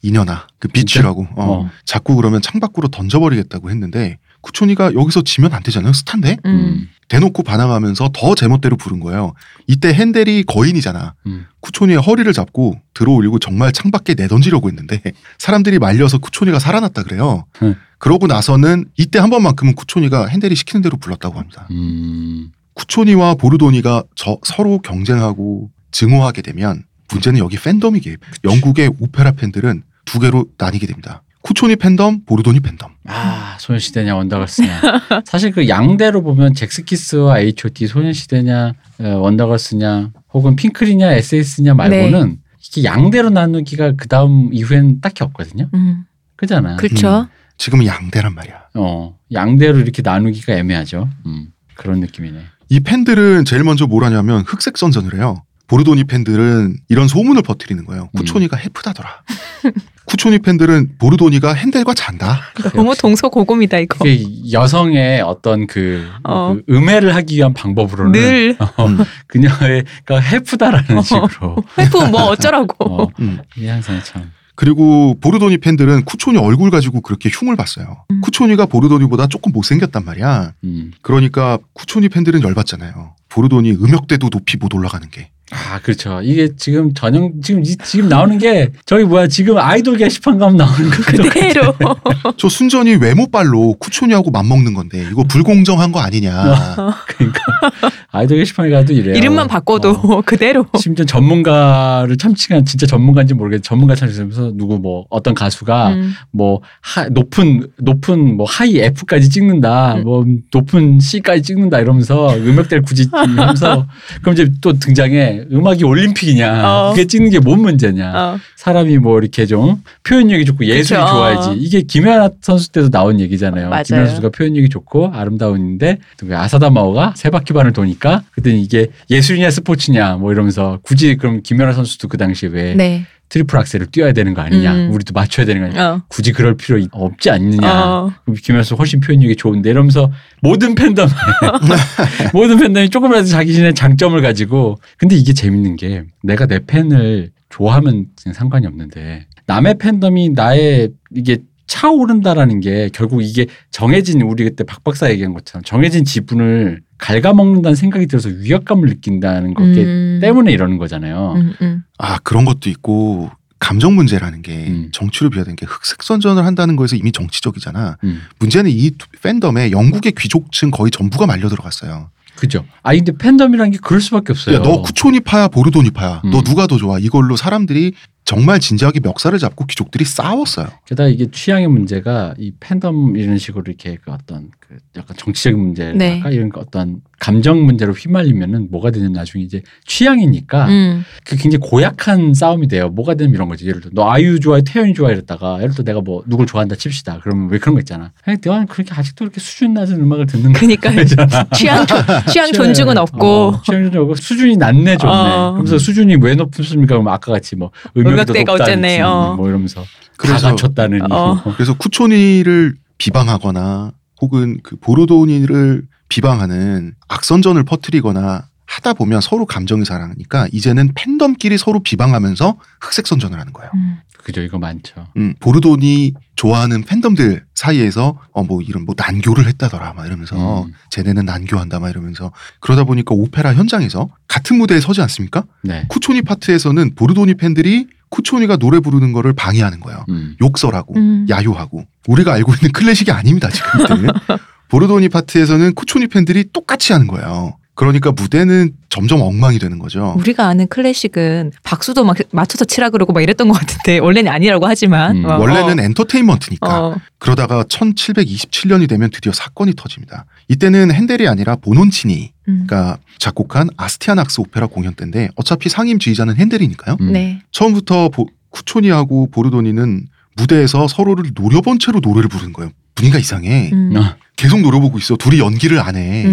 이년아 그 비치라고 어, 어. 자꾸 그러면 창 밖으로 던져버리겠다고 했는데 쿠초니가 여기서 지면 안 되잖아요. 스탄데 음. 음. 대놓고 반항하면서 더 제멋대로 부른 거예요. 이때 핸델이 거인이잖아. 음. 쿠초니의 허리를 잡고 들어올리고 정말 창밖에 내던지려고 했는데 사람들이 말려서 쿠초니가 살아났다 그래요. 음. 그러고 나서는 이때 한 번만큼은 쿠초니가 핸델이 시키는 대로 불렀다고 합니다. 음. 쿠초니와 보르도니가 저 서로 경쟁하고 증오하게 되면 문제는 여기 팬덤이 개입. 영국의 오페라 팬들은 두 개로 나뉘게 됩니다. 쿠초니 팬덤, 보르도니 팬덤. 아 소녀시대냐 원더걸스냐 사실 그 양대로 보면 잭스키스와 H.O.T 소녀시대냐 어, 원더걸스냐 혹은 핑클이냐 SS냐 말고는 이게 양대로 나누기가 그 다음 이후엔 딱히 없거든요 음. 그잖아 그렇죠. 지금은 양대란 말이야. 어 양대로 이렇게 나누기가 애매하죠 음, 그런 느낌이네 이 팬들은 제일 먼저 뭘 하냐면 흑색 선전을 해요. 보르도니 팬들은 이런 소문을 퍼뜨리는 거예요. 쿠초니가 헤프다더라. 쿠초니 팬들은 보르도니가 핸델과 잔다. 너무 동서고금이다 이거. 그게 여성의 어떤 그, 어. 그 음해를 하기 위한 방법으로는 늘 어, 음. 그녀의 그 헤프다라는 식으로 헤프면 뭐 어쩌라고. 어, 음. 이게 항상 참 그리고 보르도니 팬들은 쿠초니 얼굴 가지고 그렇게 흉을 봤어요. 음. 쿠초니가 보르도니보다 조금 못생겼단 말이야. 음. 그러니까 쿠초니 팬들은 열받잖아요. 보르도니 음역대도 높이 못 올라가는 게. 아 그렇죠. 이게 지금 전형 지금 이- 지금 나오는 게 저기 뭐야 지금 아이돌 게시판 가면 나오는 거 그대로. 저 순전히 외모빨로 쿠초니하고 맞먹는 건데 이거 불공정한 거 아니냐. 그러니까 아이돌 게시판에 가도 이래요. 이름만 바꿔도 어. 그대로. 심지어 전문가를 참치가 진짜 전문가인지 모르겠는데 전문가 참치면서 누구 뭐 어떤 가수가 음. 뭐 하, 높은 높은 뭐 하이 F까지 찍는다, 음. 뭐 높은 C까지 찍는다 이러면서 음역대를 굳이 하면서 그럼 이제 또 등장해 음악이 올림픽이냐 어. 그게 찍는 게 뭔 문제냐 어. 사람이 뭐 이렇게 좀 표현력이 좋고 예술이 그쵸. 좋아야지 이게 김연아 선수 때도 나온 얘기잖아요. 맞아요. 김연아 선수가 표현력이 좋고 아름다운데 그 아사다 마오가 세 바퀴 반을 도니까 그때 이게 예술이냐 스포츠냐 뭐 이러면서 굳이 그럼 김연아 선수도 그 당시에 왜 네. 트리플 악셀을 뛰어야 되는 거 아니냐 음. 우리도 맞춰야 되는 거 아니냐 어. 굳이 그럴 필요 있- 없지 않느냐. 어. 김연아 선수 훨씬 표현력이 좋은데 이러면서 모든 팬덤 모든 팬덤이 조금이라도 자기신의 장점을 가지고 근데 이게 재밌는 게 내가 내 팬을 좋아하면 상관이 없는데 남의 팬덤이 나의 이게 차오른다라는 게 결국 이게 정해진 우리 그때 박 박사 얘기한 것처럼 정해진 지분을 갉아먹는다는 생각이 들어서 위협감을 느낀다는 것 음. 때문에 이러는 거잖아요. 음, 음. 아 그런 것도 있고 감정 문제라는 게 음. 정치로 비화된 게 흑색 선전을 한다는 거에서 이미 정치적이잖아. 음. 문제는 이 두- 팬덤에 영국의 귀족층 거의 전부가 말려 들어갔어요. 그죠. 아 근데 팬덤이라는 게 그럴 수밖에 없어요. 야, 너 쿠초니파야 보르도니 파야. 음. 너 누가 더 좋아? 이걸로 사람들이 정말 진지하게 멱살을 잡고 귀족들이 싸웠어요. 게다가 이게 취향의 문제가 이 팬덤 이런 식으로 이렇게 그 어떤 그 약간 정치적인 문제랄까 네. 이런 거 어떤 감정 문제로 휘말리면은 뭐가 되냐면 나중에 이제 취향이니까 음. 그 굉장히 고약한 싸움이 돼요. 뭐가 되면 이런 거지. 예를 들어 너 아이유 좋아해 태연이 좋아해 이랬다가 예를 들어 내가 뭐 누굴 좋아한다 칩시다. 그러면 왜 그런 거 있잖아. 아니 내가 그렇게 아직도 그렇게 수준 낮은 음악을 듣는 그러니까 거잖아. 취향 존- 취향 존중은 없고 어, 취향 존중 없고 수준이 낮네 좋네. 어. 그러면서 수준이 왜 높습니까? 그럼 아까 같이 뭐 음역 이더 음역대가 높다든지 어쨌네, 어. 뭐 이러면서 다 그래서- 갖췄다느니 어. 뭐. 그래서 쿠초니를 비방하거나 혹은 그 보르도니를 비방하는 악선전을 퍼뜨리거나 하다 보면 서로 감정이 살아나니까 이제는 팬덤끼리 서로 비방하면서 흑색 선전을 하는 거예요. 음. 그죠 이거 많죠. 음, 보르도니 좋아하는 팬덤들 사이에서 어 뭐 이런 뭐 난교를 했다더라 막 이러면서 음. 쟤네는 난교한다 막 이러면서 그러다 보니까 오페라 현장에서 같은 무대에 서지 않습니까? 네. 쿠초니 파트에서는 보르도니 팬들이 쿠초니가 노래 부르는 거를 방해하는 거예요. 음. 욕설하고 음. 야유하고 우리가 알고 있는 클래식이 아닙니다 지금. 보르도니 파트에서는 쿠초니 팬들이 똑같이 하는 거예요. 그러니까 무대는 점점 엉망이 되는 거죠. 우리가 아는 클래식은 박수도 막 맞춰서 치라 그러고 막 이랬던 것 같은데 원래는 아니라고 하지만 음. 어, 원래는 엔터테인먼트니까 어. 그러다가 1727년이 되면 드디어 사건이 터집니다. 이때는 핸델이 아니라 보논치니가 음. 작곡한 아스티아낙스 오페라 공연 때인데 어차피 상임 지휘자는 핸델이니까요. 음. 네. 처음부터 보- 쿠초니하고 보르도니는 무대에서 서로를 노려본 채로 노래를 부르는 거예요. 분위기가 이상해. 음. 아, 계속 노려보고 있어. 둘이 연기를 안 해.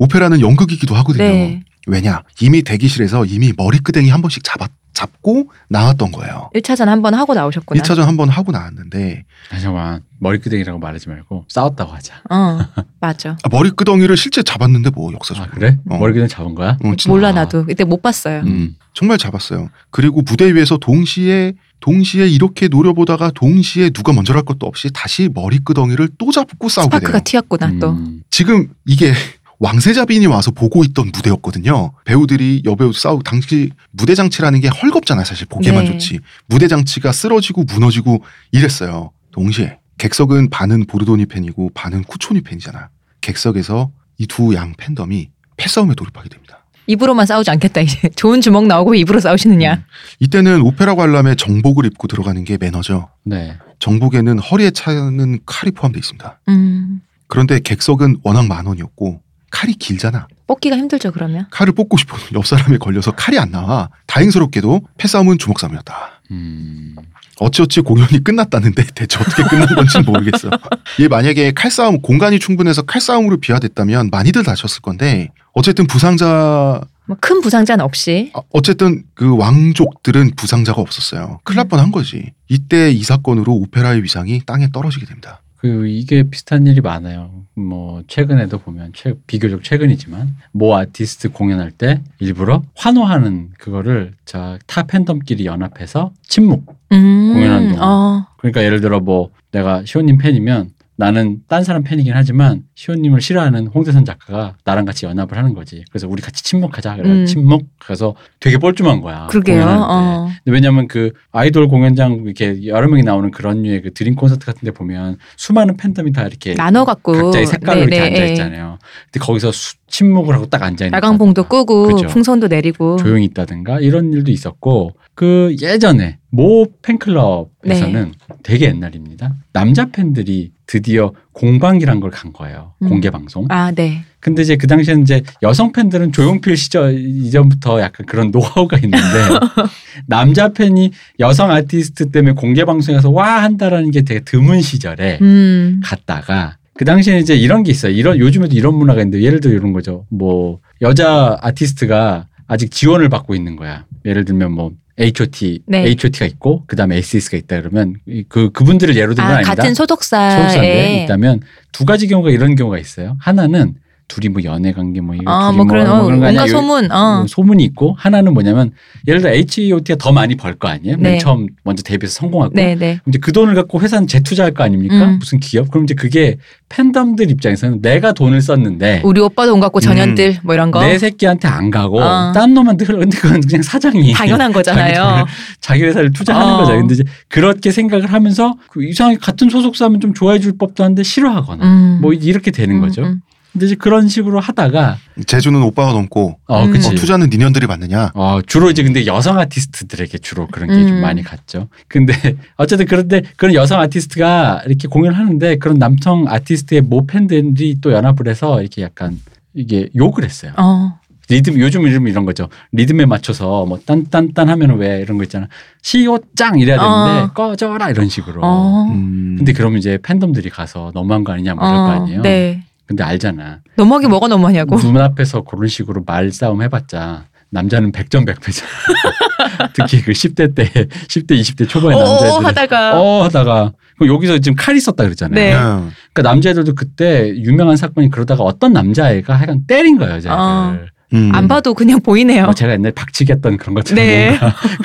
음. 오페라는 연극이기도 하거든요. 네. 왜냐? 이미 대기실에서 이미 머리끄댕이 한 번씩 잡아, 잡고 나왔던 거예요. 1차전 한 번 하고 나오셨구나. 1차전 한 번 하고 나왔는데 아, 잠깐만 머리끄댕이라고 말하지 말고 싸웠다고 하자. 어. 맞아. 아, 머리끄덩이를 실제 잡았는데 뭐아 역사적으로. 그래? 어. 머리끄댕이 잡은 거야? 어, 몰라 아. 나도. 이때 못 봤어요. 음. 정말 잡았어요. 그리고 무대 위에서 동시에 동시에 이렇게 노려보다가 동시에 누가 먼저 할 것도 없이 다시 머리끄덩이를 또 잡고 싸우게 돼요. 스파크가 튀었구나 또. 음. 지금 이게 왕세자빈이 와서 보고 있던 무대였거든요. 배우들이 여배우 싸우고 당시 무대 장치라는 게 헐겁잖아요. 사실 보기에만 네. 좋지. 무대 장치가 쓰러지고 무너지고 이랬어요. 동시에 객석은 반은 보르도니 팬이고 반은 쿠초니 팬이잖아. 객석에서 이 두 양 팬덤이 패싸움에 돌입하게 됩니다. 입으로만 싸우지 않겠다 이제. 좋은 주먹 나오고 왜 입으로 싸우시느냐. 음. 이때는 오페라 관람에 정복을 입고 들어가는 게 매너죠. 네. 정복에는 허리에 차는 칼이 포함되어 있습니다. 음. 그런데 객석은 워낙 만원이었고 칼이 길잖아. 뽑기가 힘들죠 그러면. 칼을 뽑고 싶어도 옆 사람에 걸려서 칼이 안 나와. 다행스럽게도 패싸움은 주먹 싸움이었다. 음. 어찌어찌 공연이 끝났다는데 대체 어떻게 끝난 건지 는 모르겠어. 얘 만약에 칼싸움 공간이 충분해서 칼싸움으로 비화됐다면 많이들 다쳤을 건데 어쨌든 부상자 뭐큰 부상자는 없이. 아, 어쨌든 그 왕족들은 부상자가 없었어요. 큰일 날 뻔한 거지. 이때 이 사건으로 오페라의 위상이 땅에 떨어지게 됩니다. 그 이게 비슷한 일이 많아요. 뭐 최근에도 보면 최, 비교적 최근이지만 모 아티스트 공연할 때 일부러 환호하는 그거를 저타 팬덤끼리 연합해서 침묵. 음. 공연하는 동안. 어. 그러니까 예를 들어 뭐 내가 시호님 팬이면 나는 딴 사람 팬이긴 하지만 시호님을 싫어하는 홍대선 작가가 나랑 같이 연합을 하는 거지. 그래서 우리 같이 침묵하자. 그래 음. 침묵. 그래서 되게 뻘쭘한 거야. 그러게요. 어. 왜냐면 그 아이돌 공연장 이렇게 여러 명이 나오는 그런 류의 그 드림 콘서트 같은 데 보면 수많은 팬덤이 다 이렇게 나눠 갖고 각자의 색깔로 이렇게 네네, 앉아 예. 있잖아요. 근데 거기서 수- 침묵을 하고 딱 앉아 있는 야광봉도 끄고 그죠. 풍선도 내리고 조용히 있다든가 이런 일도 있었고 그 예전에 모 팬클럽에서는 네. 되게 옛날입니다. 남자 팬들이 드디어 공방이란 걸 간 거예요. 음. 공개 방송. 아 네. 근데 이제 그 당시에는 이제 여성 팬들은 조용필 시절 이전부터 약간 그런 노하우가 있는데 남자 팬이 여성 아티스트 때문에 공개 방송에서 와 한다라는 게 되게 드문 시절에 음. 갔다가 그 당시에는 이제 이런 게 있어요. 이런 요즘에도 이런 문화가 있는데 예를 들어 이런 거죠. 뭐 여자 아티스트가 아직 지원을 받고 있는 거야. 예를 들면 뭐 H.O.T. 네. H.O.T.가 있고 그다음에 S.E.S가 있다 그러면 이- 그 그분들을 예로 들면 아 아니다. 같은 소속사에 소속사인데 있다면 두 가지 경우가 이런 경우가 있어요. 하나는 둘이 뭐 연애 관계 뭐 이거 아, 뭐 그런, 어, 그런 거 아니야. 소문, 어. 요 소문이 있고 하나는 뭐냐면 예를 들어 H.O.T가 더 많이 벌 거 아니에요. 맨 네. 처음 먼저 데뷔해서 성공하고 네네. 그럼 이제 그 돈을 갖고 회사는 재투자할 거 아닙니까? 음. 무슨 기업? 그럼 이제 그게 팬덤들 입장에서는 내가 돈을 썼는데 우리 오빠 돈 갖고 전현들 뭐 이런 거 내 새끼한테 안 가고 어. 딴 놈한테 흘러. 근데 그건 그냥 사장이 당연한 거잖아요. 자기 회사를 투자하는 어. 거죠. 근데 이제 그렇게 생각을 하면서 그 이상하게 같은 소속사면 좀 좋아해 줄 법도 한데 싫어하거나 음. 뭐 이렇게 되는 음, 거죠. 음. 근데 이제 그런 식으로 하다가 제주는 오빠가 넘고 어, 음. 그치. 어, 투자는 니년들이 받느냐. 어, 주로 이제 근데 여성 아티스트들에게 주로 그런 게좀 음. 많이 갔죠. 근데 어쨌든 그런데 그런 여성 아티스트가 이렇게 공연을 하는데 그런 남성 아티스트의 모 팬들이 또 연합을 해서 이렇게 약간 이게 욕을 했어요. 어. 리듬 요즘 이름 이런 거죠. 리듬에 맞춰서 뭐 딴딴딴 하면은 왜 이런 거 있잖아. 시오 짱 이래야 되는데 어. 꺼져라 이런 식으로. 어. 음. 근데 그러면 이제 팬덤들이 가서 너무한 거 아니냐 뭐 이럴 거 어. 아니에요. 네. 근데 알잖아. 너무하게 뭐가 너무하냐고. 눈앞에서 그런 식으로 말싸움 해봤자 남자는 백전백패잖아. 특히 그 10대 때, 10대, 20대 초반의 어 남자애들. 하다가 어 하다가 그럼 여기서 지금 칼이 있었다 그랬잖아요. 네. 그냥 그러니까 남자애들도 그때 유명한 사건이 그러다가 어떤 남자애가 하여간 때린 거예요, 여자애를. 어. 음. 안 봐도 그냥 보이네요. 뭐 제가 옛날에 박치기 했던 그런 것처럼 네.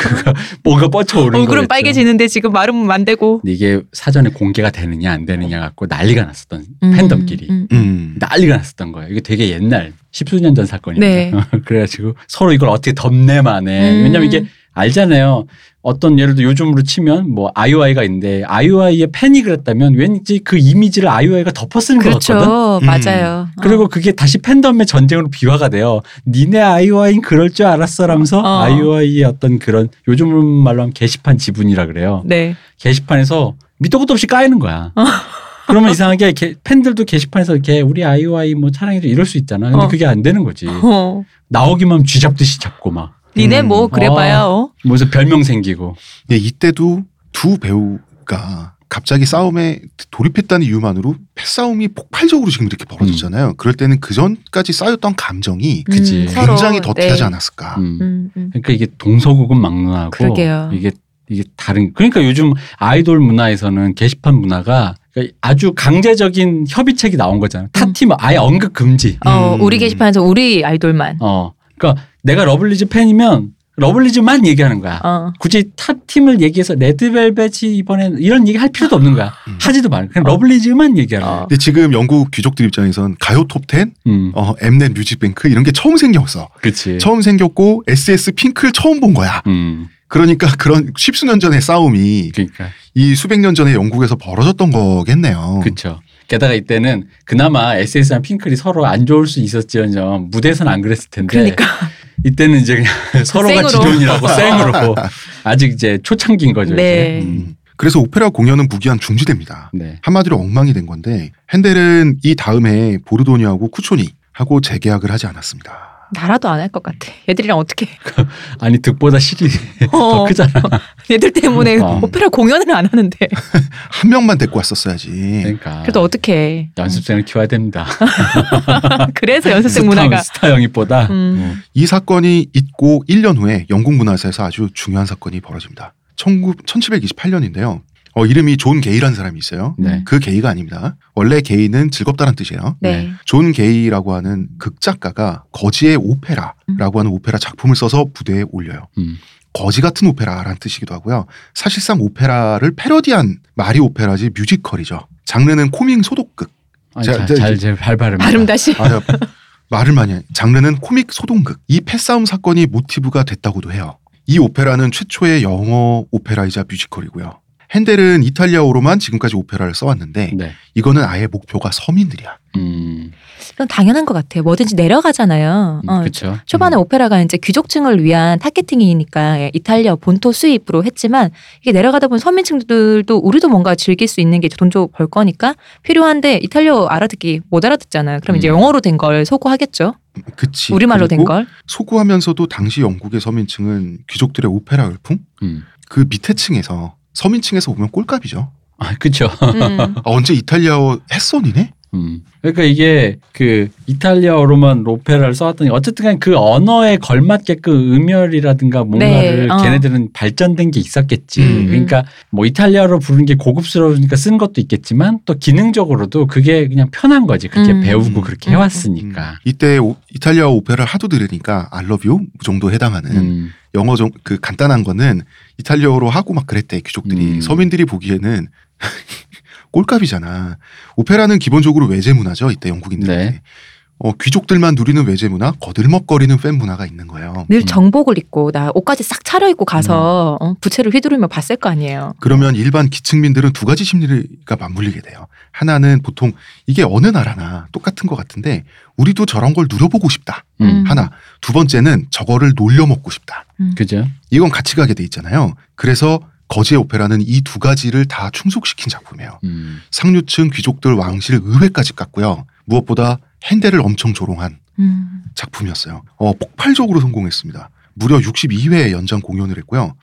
뭔가 뭔가 뻗쳐오르는 얼굴은. 빨개지는데 지금 말은 안 되고. 이게 사전에 공개가 되느냐 안 되느냐 갖고 난리가 났었던 음, 팬덤끼리 음. 음. 난리가 났었던 거예요. 이게 되게 옛날 십수년 전 사건입니다. 네. 그래가지고 서로 이걸 어떻게 덮내만해. 음. 왜냐면 이게 알잖아요. 어떤 예를 들어 요즘으로 치면 뭐 아이오아이가 있는데 아이오아이의 팬이 그랬다면 왠지 그 이미지를 아이오아이가 덮어쓰는 것 같거든. 그렇죠. 음. 맞아요. 그리고 그게 다시 팬덤의 전쟁으로 비화가 돼요. 니네 아이오아이는 그럴 줄 알았어라면서 어. 아이오아이의 어떤 그런 요즘 말로 하면 게시판 지분이라 그래요. 네. 게시판에서 밑도 끝도 없이 까이는 거야. 어. 그러면 이상하게 게- 팬들도 게시판에서 이렇게 우리 아이오아이 뭐 사랑해줘 이럴 수 있잖아. 근데 어. 그게 안 되는 거지. 어. 나오기만 쥐잡듯이 잡고 막 니네 음. 뭐 그래봐야 어. 무슨 별명 생기고. 예, 이때도 두 배우가 갑자기 싸움에 돌입했다는 이유만으로 패싸움이 폭발적으로 지금 이렇게 벌어졌잖아요. 그럴 때는 그 전까지 쌓였던 감정이 그치. 서로, 굉장히 더티하지 네. 않았을까. 음. 음, 음. 그러니까 이게 동서고금 막론하고 그러게요. 이게 이게 다른 그러니까 요즘 아이돌 문화에서는 게시판 문화가 그러니까 아주 강제적인 합의책이 나온 거잖아. 음. 타팀 아예 언급 금지. 어, 음. 우리 게시판에서 우리 아이돌만. 어. 그러니까 내가 러블리즈 팬이면 러블리즈만 얘기하는 거야. 어. 굳이 타 팀을 얘기해서 레드벨벳이 이번에 이런 얘기 할 필요도 없는 거야. 음. 하지도 말. 그냥 어. 러블리즈만 얘기하는 거야. 어. 근데 지금 영국 귀족들 입장에선 가요 톱10, 음. 어, 엠넷 뮤직뱅크 이런 게 처음 생겼어. 그렇지. 처음 생겼고 SES 핑클을 처음 본 거야. 음. 그러니까 그런 십수년 전의 싸움이 그러니까 이 수백 년 전에 영국에서 벌어졌던 거겠네요. 그렇죠. 게다가 이때는 그나마 SS랑 핑클이 서로 안 좋을 수 있었지언정 무대에서는 안 그랬을 텐데 그러니까 이때는 이제 그냥 서로가. 지존이라고 생으로 아직 이제 초창기인 거죠. 네. 음. 음. 그래서 오페라 공연은 무기한 중지됩니다. 네. 한마디로 엉망이 된 건데 핸델은 이 다음에 보르도니하고 쿠초니 하고 재계약을 하지 않았습니다. 나라도 안 할 것 같아. 얘들이랑 어떻게? 아니 득보다 실이 더 어. 크잖아. 얘들 때문에 어. 오페라 공연을 안 하는데. 한 명만 데리고 왔었어야지. 그러니까 그래도 어떻게? 연습생을 키워야 됩니다. 그래서 연습생 스타, 문화가. 스타 영입보다 음. 이 사건이 있고 1년 후에 영국 문화사에서 아주 중요한 사건이 벌어집니다. 19, 1728년인데요. 어, 이름이 존 게이라는 사람이 있어요. 네. 그 게이가 아닙니다. 원래 게이는 즐겁다는 뜻이에요. 네. 존 게이라고 하는 극작가가 거지의 오페라라고 하는 오페라 작품을 써서 무대에 올려요. 음. 거지 같은 오페라라는 뜻이기도 하고요. 사실상 오페라를 패러디한 말이 오페라지 뮤지컬이죠. 장르는 코믹 소독극. 아니, 자, 자, 자, 잘, 잘, 잘 발음. 발음 다시. 아, 야, 말을 많이 해. 장르는 코믹 소동극. 이 패싸움 사건이 모티브가 됐다고도 해요. 이 오페라는 최초의 영어 오페라이자 뮤지컬이고요. 핸델은 이탈리아어로만 지금까지 오페라를 써왔는데 네. 이거는 아예 목표가 서민들이야. 음, 이건 당연한 것 같아요. 뭐든지 내려가잖아요. 어, 그렇죠. 초반에 오페라가 이제 귀족층을 위한 targeting이니까 예, 이탈리아 본토 수입으로 했지만 이게 내려가다 보면 서민층들도 우리도 뭔가 즐길 수 있는 게 돈 좀 벌 거니까 필요한데 이탈리아 알아듣기 못 알아듣잖아요. 그럼 이제 음. 영어로 된 걸 소구하겠죠. 그치. 우리말로 된 걸. 소구하면서도 당시 영국의 서민층은 귀족들의 오페라 열풍? 음. 그 밑에 층에서 서민층에서 보면 꼴값이죠. 아, 그렇죠. 음. 아, 언제 이탈리아어 니네? 음. 그러니까 이게 그 이탈리아어로만 오페라를 써왔더니 어쨌든 간에 그 언어에 걸맞게끔 음열이라든가 뭔가를 네, 어. 걔네들은 발전된 게 있었겠지. 음. 그러니까 뭐 이탈리아어로 부르는 게 고급스러우니까 쓴 것도 있겠지만 또 기능적으로도 그게 그냥 편한 거지. 그렇게 음. 배우고 그렇게 음. 해왔으니까. 음. 이때 오- 이탈리아어 오페라를 하도 들으니까 I love you 정도 해당하는 음. 영어 좀 그 간단한 거는 이탈리아어로 하고 막 그랬대 귀족들이 음. 서민들이 보기에는 꼴값이잖아. 오페라는 기본적으로 외제 문화죠 이때 영국인들한테. 네. 어, 귀족들만 누리는 외제 문화, 거들먹거리는 팬 문화가 있는 거예요. 늘 음. 정복을 입고 나 옷까지 싹 차려입고 가서 어, 부채를 휘두르며 봤을 거 아니에요. 그러면 일반 기층민들은 두 가지 심리가 맞물리게 돼요. 하나는 보통 이게 어느 나라나 똑같은 것 같은데 우리도 저런 걸 누려보고 싶다. 음. 하나. 두 번째는 저거를 놀려먹고 싶다. 음. 그죠? 이건 같이 가게 돼 있잖아요. 그래서 거지의 오페라는 이 두 가지를 다 충족시킨 작품이에요. 음. 상류층 귀족들 왕실 의회까지 깠고요. 무엇보다 핸델을 엄청 조롱한 음. 작품이었어요. 어, 폭발적으로 성공했습니다. 무려 62회 연장 공연을 했고요.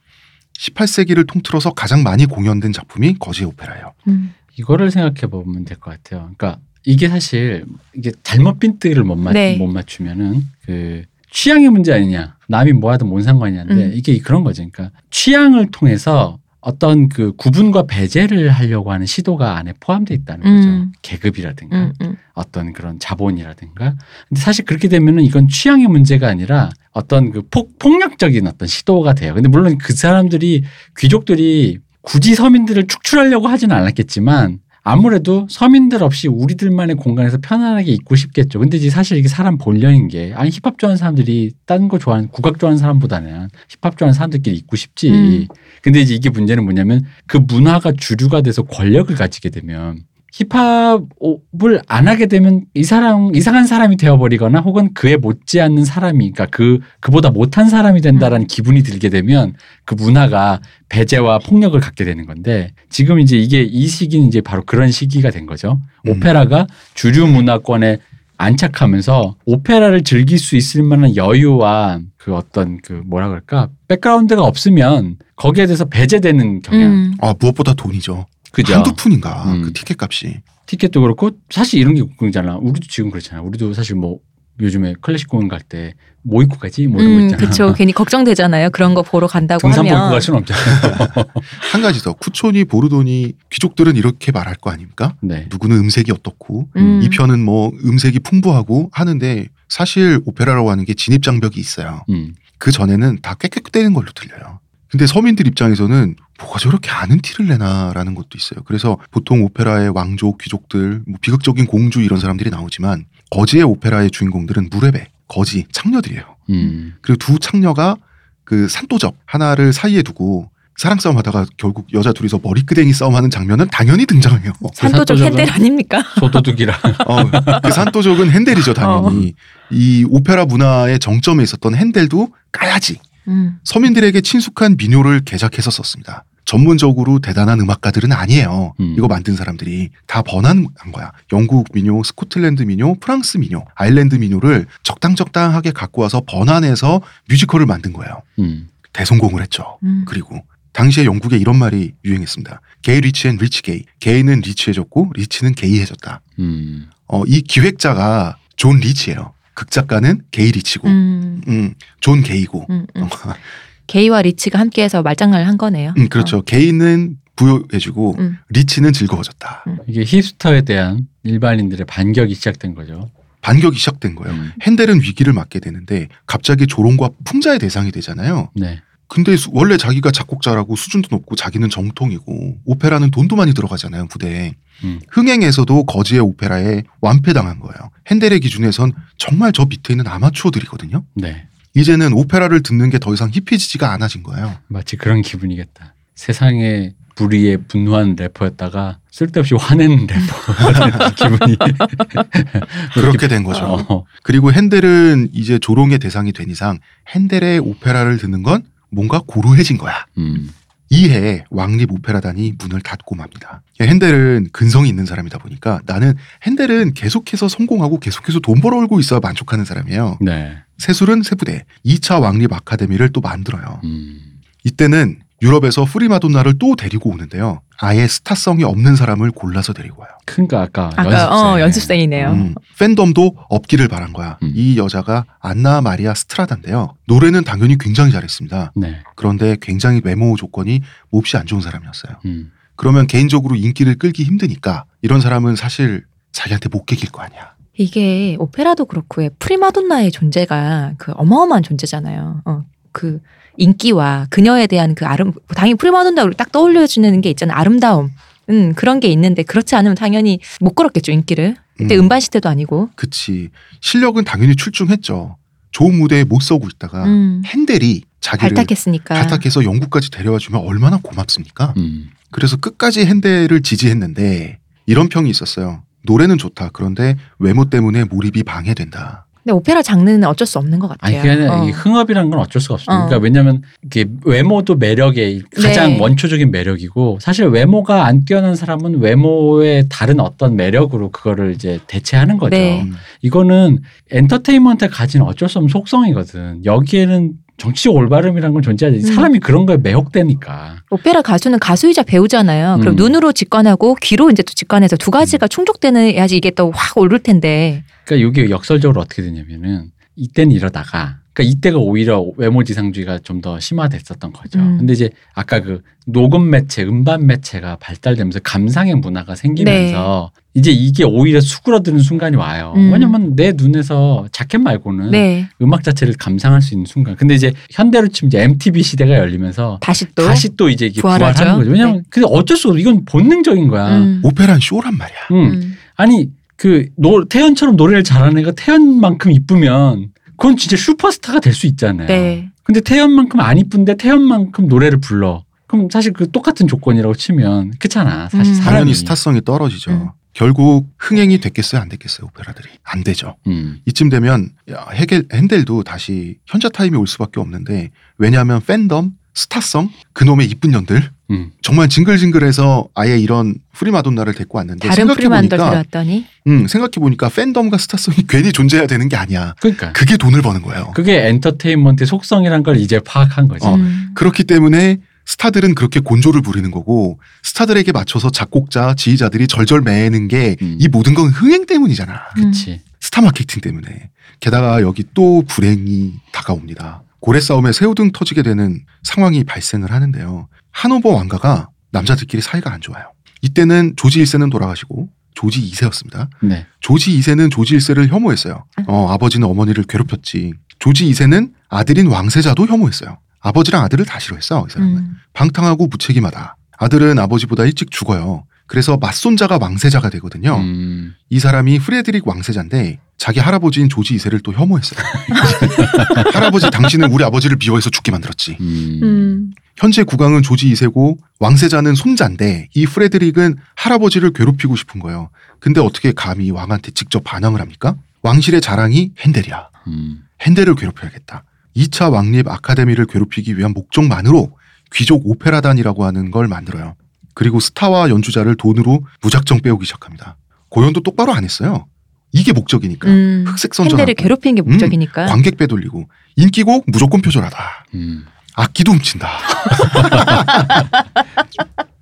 18세기를 통틀어서 가장 많이 공연된 작품이 거지의 오페라예요. 음. 이거를 생각해 보면 될 것 같아요. 그러니까 이게 사실 이게 잘못 핀트를 못, 맞, 네. 못 맞추면은 그 취향의 문제 아니냐. 남이 뭐 하든 뭔 상관이냐인데 음. 이게 그런 거죠. 그러니까 취향을 통해서 어떤 그 구분과 배제를 하려고 하는 시도가 안에 포함되어 있다는 거죠. 음. 계급이라든가 음. 음. 어떤 그런 자본이라든가. 근데 사실 그렇게 되면은 이건 취향의 문제가 아니라 어떤 그 폭, 폭력적인 어떤 시도가 돼요. 근데 물론 그 사람들이 귀족들이 굳이 서민들을 축출하려고 하지는 않았겠지만 아무래도 서민들 없이 우리들만의 공간에서 편안하게 있고 싶겠죠. 근데 이제 사실 이게 사람 본령인 게 아니 힙합 좋아하는 사람들이 딴 거 좋아하는 국악 좋아하는 사람보다는 힙합 좋아하는 사람들끼리 있고 싶지. 음. 근데 이제 이게 문제는 뭐냐면 그 문화가 주류가 돼서 권력을 가지게 되면 힙합을 안 하게 되면 이 사람 이상한 사람이 되어버리거나 혹은 그에 못지않는 사람이 그러니까 그 그보다 못한 사람이 된다라는 음. 기분이 들게 되면 그 문화가 배제와 폭력을 갖게 되는 건데 지금 이제 이게 이 시기는 이제 바로 그런 시기가 된 거죠. 음. 오페라가 주류 문화권에 안착하면서 오페라를 즐길 수 있을 만한 여유와 그 어떤 그 뭐라 그럴까 백그라운드가 없으면 거기에 대해서 배제되는 경향. 음. 아 무엇보다 돈이죠. 그죠? 한두 푼인가 음. 그 티켓 값이. 티켓도 그렇고 사실 이런 게 궁금하잖아. 우리도 지금 그렇잖아. 우리도 사실 뭐 요즘에 클래식 공연 갈 때 뭐 입고 가지? 뭐 이런 거 음, 있잖아. 그쵸. 괜히 걱정되잖아요. 그런 거 보러 간다고 등산복 입고 하면. 갈 수는 없잖아. 한 가지 더 쿠초니 보르도니 귀족들은 이렇게 말할 거 아닙니까? 네. 누구는 음색이 어떻고 음. 이 편은 뭐 음색이 풍부하고 하는데 사실 오페라라고 하는 게 진입 장벽이 있어요. 음. 그 전에는 다 깨끗대는 걸로 들려요. 근데 서민들 입장에서는 뭐가 저렇게 아는 티를 내나라는 것도 있어요. 그래서 보통 오페라의 왕족, 귀족들, 뭐 비극적인 공주 이런 사람들이 나오지만 거지의 오페라의 주인공들은 무레배, 거지, 창녀들이에요. 음. 그리고 두 창녀가 그 산도적 하나를 사이에 두고 사랑 싸움 하다가 결국 여자 둘이서 머리끄댕이 싸움하는 장면은 당연히 등장해요. 산도적 산도적은- 핸델 아닙니까? 소도둑이라. 어, 그 산도적은 핸델이죠, 당연히. 이 오페라 문화의 정점에 있었던 핸델도 까야지. 음. 서민들에게 친숙한 민요를 개작해서 썼습니다. 전문적으로 대단한 음악가들은 아니에요. 음. 이거 만든 사람들이 다 번안한 거야. 영국 민요, 스코틀랜드 민요, 프랑스 민요, 아일랜드 민요를 적당 적당하게 갖고 와서 번안해서 뮤지컬을 만든 거예요. 음. 대성공을 했죠. 음. 그리고 당시에 영국에 이런 말이 유행했습니다. Gay rich and Rich gay. 게이는 rich해졌고 리치는 gay해졌다. 음. 어, 이 기획자가 존 리치예요. 극작가는 게이 리치고, 음, 음. 존 게이고. 음. 음. 게이와 리치가 함께해서 말장난을 한 거네요. 음, 그렇죠. 게이는 부유해지고 음. 리치는 즐거워졌다. 이게 hipster에 대한 일반인들의 반격이 시작된 거죠. 반격이 시작된 거예요. 음. 핸델은 위기를 맞게 되는데 갑자기 조롱과 풍자의 대상이 되잖아요. 네. 근데 수- 원래 자기가 작곡자라고 수준도 높고 자기는 정통이고 오페라는 돈도 많이 들어가잖아요 무대에. 음. 흥행에서도 거지의 오페라에 완패당한 거예요. 핸델의 기준에선 정말 저 밑에 있는 아마추어들이거든요. 네. 이제는 오페라를 듣는 게 더 이상 힙해지지가 않아진 거예요. 마치 그런 기분이겠다. 세상에 불의에 분노한 래퍼였다가 쓸데없이 화낸 래퍼 기분이. 그렇게 된 거죠. 어, 그리고 핸델은 이제 조롱의 대상이 된 이상 핸델의 오페라를 듣는 건 뭔가 고루해진 거야 음. 이해 왕립 오페라단이 문을 닫고 맙니다. 핸델은 근성이 있는 사람이다 보니까 나는 핸델은 계속해서 성공하고 계속해서 돈 벌어올고 있어야 만족하는 사람이에요. 네. 새 술은 새 부대, 2차 왕립 아카데미를 또 만들어요. 음. 이때는 유럽에서 프리마돈나를 또 데리고 오는데요. 아예 스타성이 없는 사람을 골라서 데리고 와요. 그러니까 아까, 아까 연습생. 어, 연습생이네요. 음, 팬덤도 없기를 바란 거야. 음. 이 여자가 안나 마리아 스트라다인데요. 노래는 당연히 굉장히 잘했습니다. 네. 그런데 굉장히 외모 조건이 몹시 안 좋은 사람이었어요. 음. 그러면 개인적으로 인기를 끌기 힘드니까 이런 사람은 사실 자기한테 못 개길 거 아니야. 이게 오페라도 그렇고 의 프리마돈나의 존재가 그 어마어마한 존재잖아요. 어, 그 인기와 그녀에 대한 그 아름 당연히 프리마돈나를 딱 떠올려주는 게 있잖아요. 아름다움. 음, 그런 게 있는데 그렇지 않으면 당연히 못 끌었겠죠 인기를. 그때 음. 음. 반 시대도 아니고. 그치. 실력은 당연히 출중했죠. 좋은 무대에 못 서고 있다가 음, 핸델이 자기를 발탁했으니까. 발탁해서 영국까지 데려와 주면 얼마나 고맙습니까? 음. 그래서 끝까지 핸델을 지지했는데 이런 평이 있었어요. 노래는 좋다. 그런데 외모 때문에 몰입이 방해된다. 근데 오페라 장르는 어쩔 수 없는 것 아니 같아요. 그게 아니라 어. 이 흥업이란 건 어쩔 수가 없어요. 어. 그러니까 왜냐하면 이게 외모도 매력의 가장 네. 원초적인 매력이고 사실 외모가 안 뛰어난 사람은 외모의 다른 어떤 매력으로 그거를 이제 대체하는 거죠. 네. 음. 이거는 엔터테인먼트가 가진 어쩔 수 없는 속성이거든. 여기에는 정치적 올바름이란 건 존재하지. 음. 사람이 그런 거에 매혹되니까. 오페라 가수는 가수이자 배우잖아요. 그럼 음. 눈으로 직관하고 귀로 이제 또 직관해서 두 가지가 충족되는 야지 이게 또 확 오를 텐데. 그러니까 이게 역설적으로 어떻게 되냐면은 이때는 이러다가 그러니까 이때가 오히려 외모 지상주의가 좀 더 심화됐었던 거죠. 음. 근데 이제 아까 그 녹음 매체, 음반 매체가 발달되면서 감상의 문화가 생기면서 이제 이게 오히려 수그러드는 순간이 와요. 네. 음. 왜냐면 내 눈에서 자켓 말고는 네. 음악 자체를 감상할 수 있는 순간. 근데 이제 현대로 치면 이제 MTV 시대가 열리면서 다시 또. 다시 또 이제 이게 부활하죠. 부활하는 거죠. 왜냐면 근데 어쩔 수 없어. 이건 본능적인 거야. 음. 오페라는 쇼란 말이야. 음. 음. 아니 그 노, 태연처럼 노래를 잘하는 애가 태연만큼 이쁘면 그건 진짜 슈퍼스타가 될 수 있잖아요. 네. 근데 태연만큼 안 이쁜데 태연만큼 노래를 불러. 그럼 사실 그 똑같은 조건이라고 치면 그렇잖아. 사실 음. 사람이. 당연히 스타성이 떨어지죠. 음. 결국 흥행이 됐겠어요? 안 됐겠어요? 오페라들이. 안 되죠. 음. 이쯤 되면 야, 헤겔, 핸델도 다시 현자 타임이 올 수밖에 없는데 왜냐하면 팬덤, 스타성, 그놈의 이쁜 년들 음. 정말 징글징글해서 아예 이런 프리마돈나를 데리고 왔는데 다른 생각해보니까 들어왔더니 음, 생각해 보니까 팬덤과 스타성이 괜히 존재해야 되는 게 아니야. 그러니까 그게 돈을 버는 거예요. 그게 엔터테인먼트의 속성이란 걸 이제 파악한 거지. 어. 음. 그렇기 때문에 스타들은 그렇게 곤조를 부리는 거고 스타들에게 맞춰서 작곡자, 지휘자들이 절절 매는 게이 음. 모든 건 흥행 때문이잖아. 그치. 스타 마케팅 때문에. 게다가 여기 또 불행이 다가옵니다. 고래 싸움에 새우등 터지게 되는 상황이 발생을 하는데요. 하노버 왕가가 남자들끼리 사이가 안 좋아요. 이때는 조지 1세는 돌아가시고 조지 2세였습니다. 네. 조지 2세는 조지 1세를 혐오했어요. 어, 아버지는 어머니를 괴롭혔지. 조지 2세는 아들인 왕세자도 혐오했어요. 아버지랑 아들을 다 싫어했어. 이 사람은. 음. 방탕하고 무책임하다. 아들은 아버지보다 일찍 죽어요. 그래서 맞손자가 왕세자가 되거든요. 음. 이 사람이 프레드릭 왕세자인데 자기 할아버지인 조지 2세를 또 혐오했어요. 할아버지 당신은 우리 아버지를 미워해서 죽게 만들었지. 음. 음. 현재 국왕은 조지 2세고 왕세자는 손자인데 이 프레드릭은 할아버지를 괴롭히고 싶은 거예요. 근데 어떻게 감히 왕한테 직접 반항을 합니까? 왕실의 자랑이 핸델이야. 음. 핸델을 괴롭혀야겠다. 2차 왕립 아카데미를 괴롭히기 위한 목적만으로 귀족 오페라단이라고 하는 걸 만들어요. 그리고 스타와 연주자를 돈으로 무작정 빼오기 시작합니다. 고연도 똑바로 안 했어요. 이게 목적이니까. 음. 흑색 선전하고 팬들을 괴롭히는 게 목적이니까. 관객 빼돌리고 인기곡 무조건 표절하다. 음. 악기도 훔친다.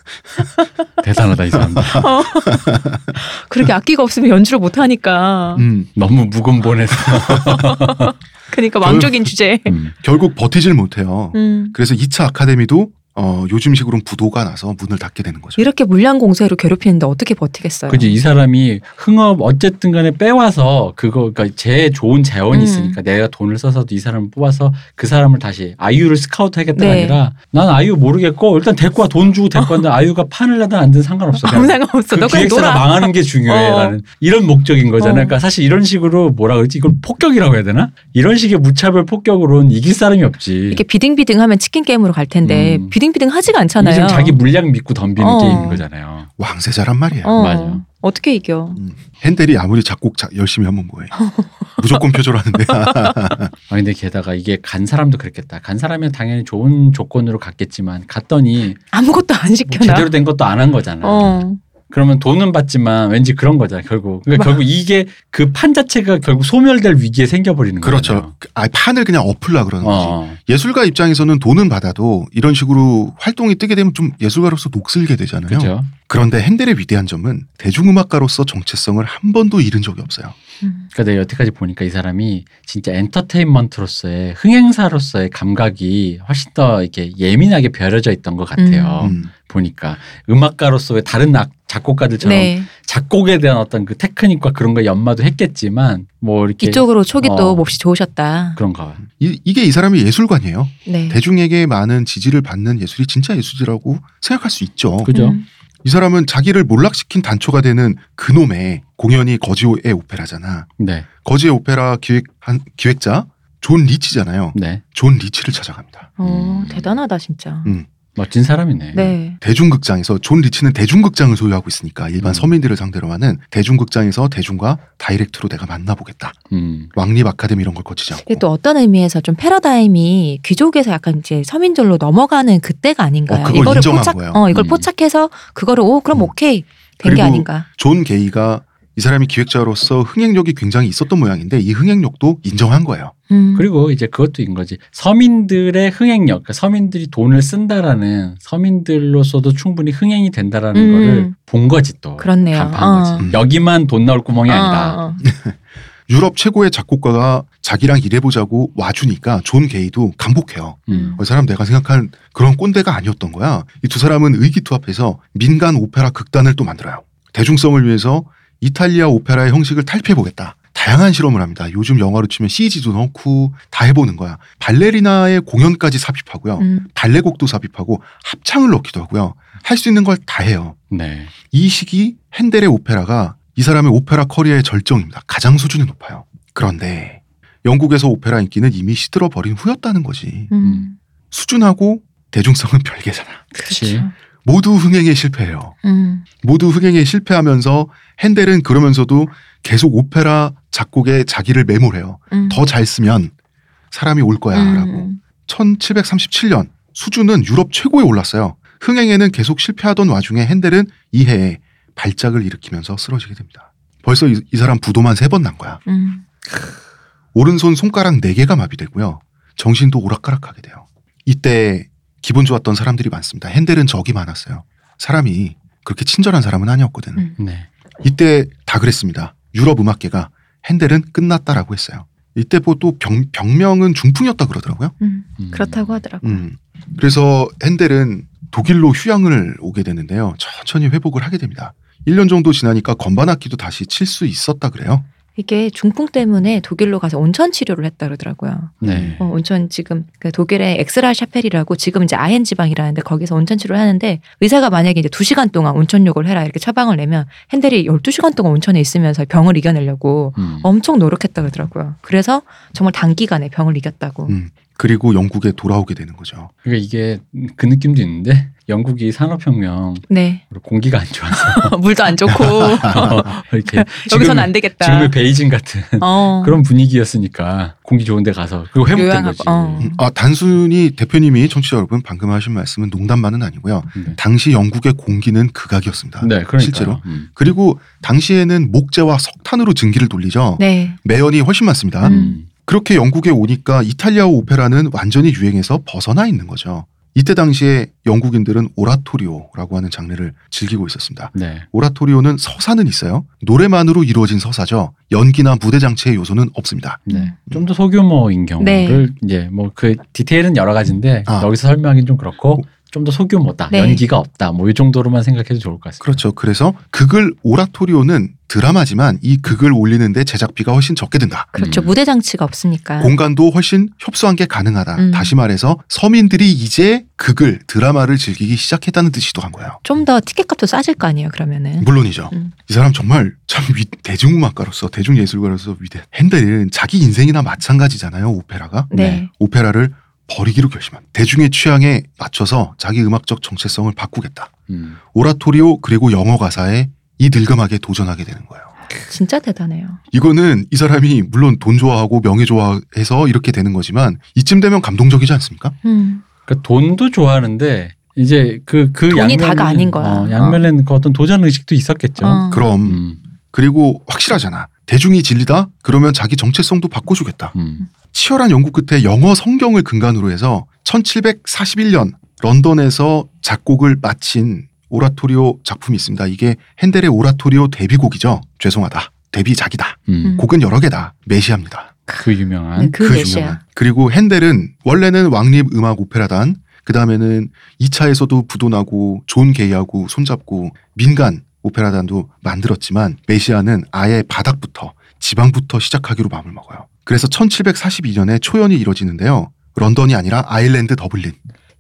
대단하다 이 사람. 그렇게 악기가 없으면 연주를 못 하니까. 음, 너무 무근본해서. 그러니까 왕족인 주제. 음. 결국 버티질 못해요. 음. 그래서 2차 아카데미도 어, 요즘식으로는 부도가 나서 문을 닫게 되는 거죠. 이렇게 물량 공세로 괴롭히는데 어떻게 버티겠어요? 그지 이 사람이 흥업 어쨌든 간에 빼와서 그거 그러니까 제 좋은 재원이 음. 있으니까 내가 돈을 써서도 이 사람을 뽑아서 그 사람을 다시 아이유를 스카우트 하겠다가 네. 아니라 난 아이유 모르겠고 일단 데리고 와 돈 주고 데리고 왔는데 아이유가 판을 하든 안 하든 상관없어 아무 상관없어. 그 기획사가. 망하는 게 중요해라는 이런 목적인 거잖아 요. 어. 그러니까 사실 이런 식으로 뭐라 그러지? 이걸 폭격이라고 해야 되나? 이런 식의 무차별 폭격으로는 이길 사람이 없지. 이렇게 bidding bidding하면 치킨 게임으로 갈 텐데 음. bidding bidding 하지가 않잖아요. 지금 자기 물량 믿고 덤비는 어. 게임인 거잖아요. 왕세자란 말이에요. 어. 맞아. 어떻게 이겨? 음. 핸델이 아무리 작곡 자- 열심히 하면 뭐해. 무조건 표절하는데. 아 근데 게다가 이게 간 사람도 그랬겠다. 간 사람은 당연히 좋은 조건으로 갔겠지만 갔더니 아무것도 안뭐 시켜놔. 제대로 된 것도 안 한 거잖아. 어. 그러면 돈은 받지만 왠지 그런 거잖아. 결국 그러니까 막- 결국 이게 그 판 자체가 결국 소멸될 위기에 생겨버리는 그렇죠. 거잖아요. 아, 판을 그냥 엎으려 그러는 거지. 어. 예술가 입장에서는 돈은 받아도 이런 식으로 활동이 뜨게 되면 좀 예술가로서 녹슬게 되잖아요. 그렇죠. 그런데 핸델의 위대한 점은 대중음악가로서 정체성을 한 번도 잃은 적이 없어요. 음. 그러니까 내가 여태까지 보니까 이 사람이 진짜 엔터테인먼트로서의 흥행사로서의 감각이 훨씬 더 이렇게 예민하게 벼려져 있던 것 같아요. 음. 보니까 음악가로서의 다른 악, 작곡가들처럼 네. 작곡에 대한 어떤 그 테크닉과 그런 거 연마도 했겠지만 뭐 이렇게 이쪽으로 촉이 또 어. 몹시 좋으셨다. 그런가. 이, 이게 이 사람이 예술관이에요. 네. 대중에게 많은 지지를 받는 예술이 진짜 예술이라고 생각할 수 있죠. 그죠? 음. 이 사람은 자기를 몰락시킨 단초가 되는 그놈의 공연이 거지의 오페라잖아. 네, 거지의 오페라 기획한 기획자 존 리치잖아요. 네. 존 리치를 찾아갑니다. 어, 음. 대단하다 진짜. 음. 멋진 사람이네. 네. 대중극장에서 존 리치는 대중극장을 소유하고 있으니까 일반 음. 서민들을 상대로 하는 대중극장에서 대중과 direct로 내가 만나보겠다. 음. 왕립 아카데미 이런 걸 거치지 않고. 이게 또 어떤 의미에서 좀 패러다임이 귀족에서 약간 이제 서민들로 넘어가는 그때가 아닌가요? 어, 그걸 인정한 포착, 거예요. 어, 이걸 음. 포착해서 그거를 오 그럼 음. 오케이 된 게 아닌가? 존 게이가 이 사람이 기획자로서 흥행력이 굉장히 있었던 모양인데 이 흥행력도 인정한 거예요. 음. 그리고 이제 그것도 인 거지. 서민들의 흥행력, 그러니까 서민들이 돈을 쓴다라는 서민들로서도 충분히 흥행이 된다라는 음. 거를 본 거지 또. 그렇네요. 간파한 어. 거지. 음. 여기만 돈 나올 구멍이 아니다. 어, 어. 유럽 최고의 작곡가가 자기랑 일해보자고 와주니까 존 게이도 감복해요. 음. 이 사람 내가 생각한 그런 꼰대가 아니었던 거야. 이 두 사람은 의기투합해서 민간 오페라 극단을 또 만들어요. 대중성을 위해서 이탈리아 오페라의 형식을 탈피해보겠다. 다양한 실험을 합니다. 요즘 영화로 치면 CG도 넣고 다 해보는 거야. 발레리나의 공연까지 삽입하고요. 음. 발레곡도 삽입하고 합창을 넣기도 하고요. 할 수 있는 걸 다 해요. 네. 이 시기 핸델의 오페라가 이 사람의 오페라 커리어의 절정입니다. 가장 수준이 높아요. 그런데 영국에서 오페라 인기는 이미 시들어 버린 후였다는 거지. 음. 수준하고 대중성은 별개잖아. 그렇죠. 모두 흥행에 실패해요. 음. 모두 흥행에 실패하면서 핸델은 그러면서도 계속 오페라 작곡에 자기를 매몰해요. 음. 더잘 쓰면 사람이 올 거야 라고. 음. 1737년 수준은 유럽 최고에 올랐어요. 흥행에는 계속 실패하던 와중에 핸델은 이 해에 발작을 일으키면서 쓰러지게 됩니다. 벌써 이, 이 사람 부도만 세 번 난 거야. 음. 오른손 손가락 네 개가 마비되고요. 정신도 오락가락하게 돼요. 이때 기분 좋았던 사람들이 많습니다. 핸델은 적이 많았어요. 사람이 그렇게 친절한 사람은 아니었거든. 음. 네. 이때 다 그랬습니다. 유럽 음악계가 핸델은 끝났다라고 했어요. 이때 뭐또 병명은 중풍이었다 그러더라고요. 음. 음. 그렇다고 하더라고요. 음. 그래서 핸델은 독일로 휴양을 오게 되는데요. 천천히 회복을 하게 됩니다. 1년 정도 지나니까 건반 악기도 다시 칠 수 있었다 그래요. 이게 중풍 때문에 독일로 가서 온천 치료를 했다 그러더라고요. 네. 어, 온천 지금 그 독일의 엑스라 샤펠이라고 지금 이제 아헨 지방이라는데 거기서 온천 치료를 하는데 의사가 만약에 이제 2시간 동안 온천욕을 해라 이렇게 처방을 내면 핸델이 12시간 동안 온천에 있으면서 병을 이겨내려고 음. 엄청 노력했다 그러더라고요. 그래서 정말 단기간에 병을 이겼다고. 음. 그리고 영국에 돌아오게 되는 거죠. 그러니까 이게 그 느낌도 있는데 영국이 산업혁명 네. 공기가 안 좋아서 물도 안 좋고 이렇게 여기서는 안 되겠다. 지금의 베이징 같은 어. 그런 분위기였으니까 공기 좋은데 가서 그리고 회복된 요양하고, 거지. 어. 음, 아, 단순히 대표님이 청취자 여러분 방금 하신 말씀은 농담만은 아니고요. 네. 당시 영국의 공기는 극악이었습니다. 네, 그러니까 실제로. 음. 그리고 당시에는 목재와 석탄으로 증기를 돌리죠. 네. 매연이 훨씬 많습니다. 음. 그렇게 영국에 오니까 이탈리아 오페라는 완전히 유행에서 벗어나 있는 거죠. 이때 당시에 영국인들은 오라토리오라고 하는 장르를 즐기고 있었습니다. 네. 오라토리오는 서사는 있어요. 노래만으로 이루어진 서사죠. 연기나 무대 장치의 요소는 없습니다. 네. 좀 더 소규모인 경우를 네. 이제 뭐 그 디테일은 여러 가지인데 아. 여기서 설명하기는 좀 그렇고 좀 더 소규모다, 네. 연기가 없다, 뭐 이 정도로만 생각해도 좋을 것 같습니다. 그렇죠. 그래서 극을 오라토리오는 드라마지만 이 극을 올리는데 제작비가 훨씬 적게 든다. 그렇죠. 음. 무대 장치가 없으니까. 공간도 훨씬 협소한 게 가능하다. 음. 다시 말해서 서민들이 이제 극을 드라마를 즐기기 시작했다는 뜻이기도 한 거예요. 좀 더 티켓값도 싸질 거 아니에요. 그러면은. 물론이죠. 음. 이 사람 정말 참 위, 대중음악가로서 대중예술가로서 위대. 핸델은 자기 인생이나 마찬가지잖아요. 오페라가 네. 오페라를 버리기로 결심한 대중의 취향에 맞춰서 자기 음악적 정체성을 바꾸겠다. 음. 오라토리오 그리고 영어 가사에 이 늙음하게 도전하게 되는 거예요. 진짜 대단해요. 이거는 이 사람이 물론 돈 좋아하고 명예 좋아해서 이렇게 되는 거지만 이쯤 되면 감동적이지 않습니까? 음. 그러니까 돈도 좋아하는데 이제 그그 돈이 양면에는- 다가 아닌 거야. 어, 양면에는 그 어떤 도전 의식도 있었겠죠. 어. 그럼 음, 그리고 확실하잖아. 대중이 진리다? 그러면 자기 정체성도 바꿔주겠다. 음. 치열한 연구 끝에 영어 성경을 근간으로 해서 1741년 런던에서 작곡을 마친 오라토리오 작품이 있습니다. 이게 핸델의 오라토리오 데뷔곡이죠. 죄송하다. 데뷔작이다. 음. 곡은 여러 개다. 메시아입니다. 그 유명한 네, 그 그 메시아. 유명한. 그리고 핸델은 원래는 왕립 음악 오페라단, 그 다음에는 2차에서도 부도나고 존 게이하고 손잡고 민간 오페라단도 만들었지만 메시아는 아예 바닥부터 지방부터 시작하기로 마음을 먹어요. 그래서 1742년에 초연이 이뤄지는데요. 런던이 아니라 아일랜드 더블린.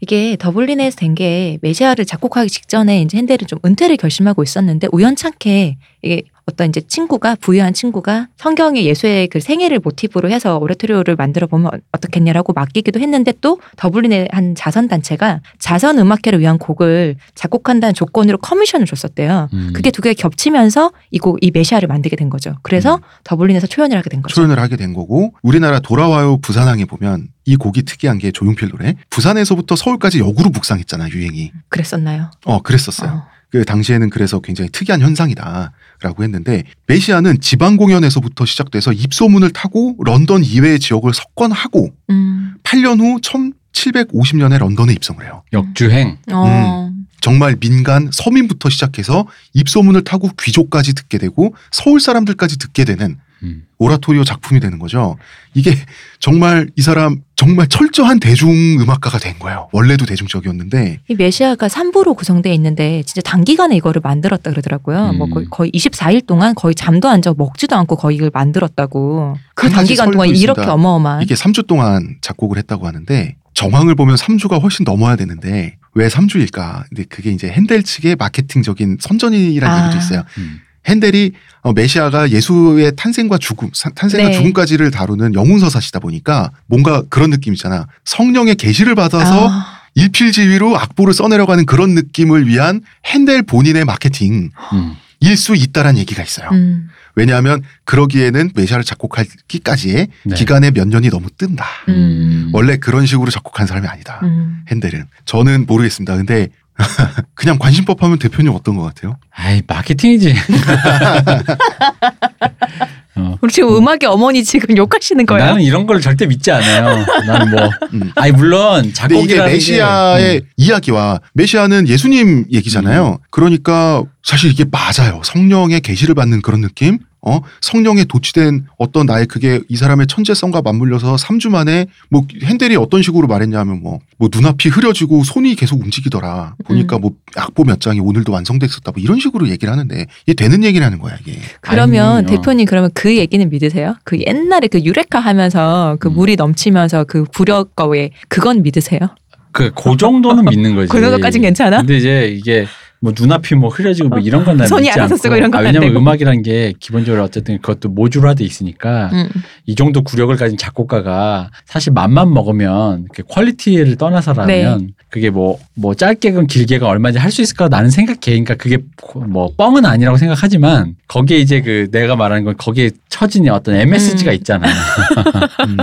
이게 더블린에서 된 게 메시아를 작곡하기 직전에 이제 핸델은 좀 은퇴를 결심하고 있었는데 우연찮게 이게 어떤 이제 친구가 부유한 친구가 성경의 예수의 그 생애를 모티브로 해서 오레토리오를 만들어 보면 어떻겠냐라고 맡기기도 했는데 또 더블린의 한 자선 단체가 자선 음악회를 위한 곡을 작곡한다는 조건으로 커미션을 줬었대요. 음. 그게 두 개가 겹치면서 이곡이 메시아를 만들게 된 거죠. 그래서 음. 더블린에서 초연을 하게 된 거죠. 초연을 하게 된 거고 우리나라 돌아와요 부산항에 보면 이 곡이 특이한 게 조용필 노래 부산에서부터 서울까지 역으로 묵상했잖아 유행이 그랬었나요? 어 그랬었어요 어. 그 당시에는 그래서 굉장히 특이한 현상이다라고 했는데 메시아는 지방 공연에서부터 시작돼서 입소문을 타고 런던 이외의 지역을 석권하고 음. 8년 후 1750년에 런던에 입성을 해요. 역주행 어. 정말 민간 서민부터 시작해서 입소문을 타고 귀족까지 듣게 되고 서울 사람들까지 듣게 되는 음. 오라토리오 작품이 되는 거죠. 이게 정말 이 사람 정말 철저한 대중음악가가 된 거예요. 원래도 대중적이었는데 이 메시아가 3부로 구성되어 있는데 진짜 단기간에 이거를 만들었다 그러더라고요. 음. 뭐 거의, 거의 24일 동안 거의 잠도 안 자고 먹지도 않고 거의 이걸 만들었다고. 그 단기간 동안 설도 이렇게 있습니다. 어마어마한. 이게 3주 동안 작곡을 했다고 하는데 정황을 보면 3주가 훨씬 넘어야 되는데 왜 3주일까? 근데 그게 이제 핸델 측의 마케팅적인 선전이라는 아. 얘기도 있어요. 음. 핸델이 어, 메시아가 예수의 탄생과 죽음, 사- 탄생과 네. 죽음까지를 다루는 영웅서사시다 보니까 뭔가 그런 느낌이잖아. 성령의 계시를 받아서 아, 일필지휘로 악보를 써내려가는 그런 느낌을 위한 핸델 본인의 마케팅일 음. 수 있다라는 얘기가 있어요. 음, 왜냐하면 그러기에는 메시아를 작곡하기까지의 네. 기간의 몇 년이 너무 뜬다. 음. 원래 그런 식으로 작곡한 사람이 아니다. 음. 핸델은 저는 모르겠습니다. 근데 그냥 관심법 하면 대표님 어떤 것 같아요? 아이 마케팅이지. 어. 우리 지금 음악의 어머니 지금 욕하시는 거예요? 나는 이런 걸 절대 믿지 않아요. 나는 뭐 음. 아니 물론 작곡이라는 메시아의 게, 음. 이야기와 메시아는 예수님 얘기잖아요. 그러니까 사실 이게 맞아요. 성령의 계시를 받는 그런 느낌. 어 성령에 도취된 어떤 나의 그게 이 사람의 천재성과 맞물려서 3주 만에 뭐 핸델이 어떤 식으로 말했냐면 뭐, 뭐 눈앞이 흐려지고 손이 계속 움직이더라 보니까 음. 뭐 악보 몇 장이 오늘도 완성됐었다 뭐 이런 식으로 얘기를 하는데 이게 되는 얘기라는 거야 이게 그러면 아니요. 대표님 그러면 그 얘기는 믿으세요? 그 옛날에 그 유레카 하면서 그 음. 물이 넘치면서 그 부력거에 그건 믿으세요? 그, 그 정도는 믿는 거지. 그 정도까진 괜찮아? 근데 이제 이게 뭐 눈앞이 뭐 흐려지고 뭐 이런 손이 믿지 알아서 않고. 쓰고 이런 건 안 아, 왜냐면. 음악이란 게 기본적으로 어쨌든 그것도 모듈화돼 있으니까 음. 이 정도 구력을 가진 작곡가가 사실 맘만 먹으면 그 퀄리티를 떠나서라면 네. 그게 뭐뭐 짧게건 길게건 얼마인지 할 수 있을까 나는 생각해. 그러니까 그게 뭐 뻥은 아니라고 생각하지만 거기에 이제 그 내가 말하는 건 거기에 처진 어떤 MSG가 음. 있잖아. 음.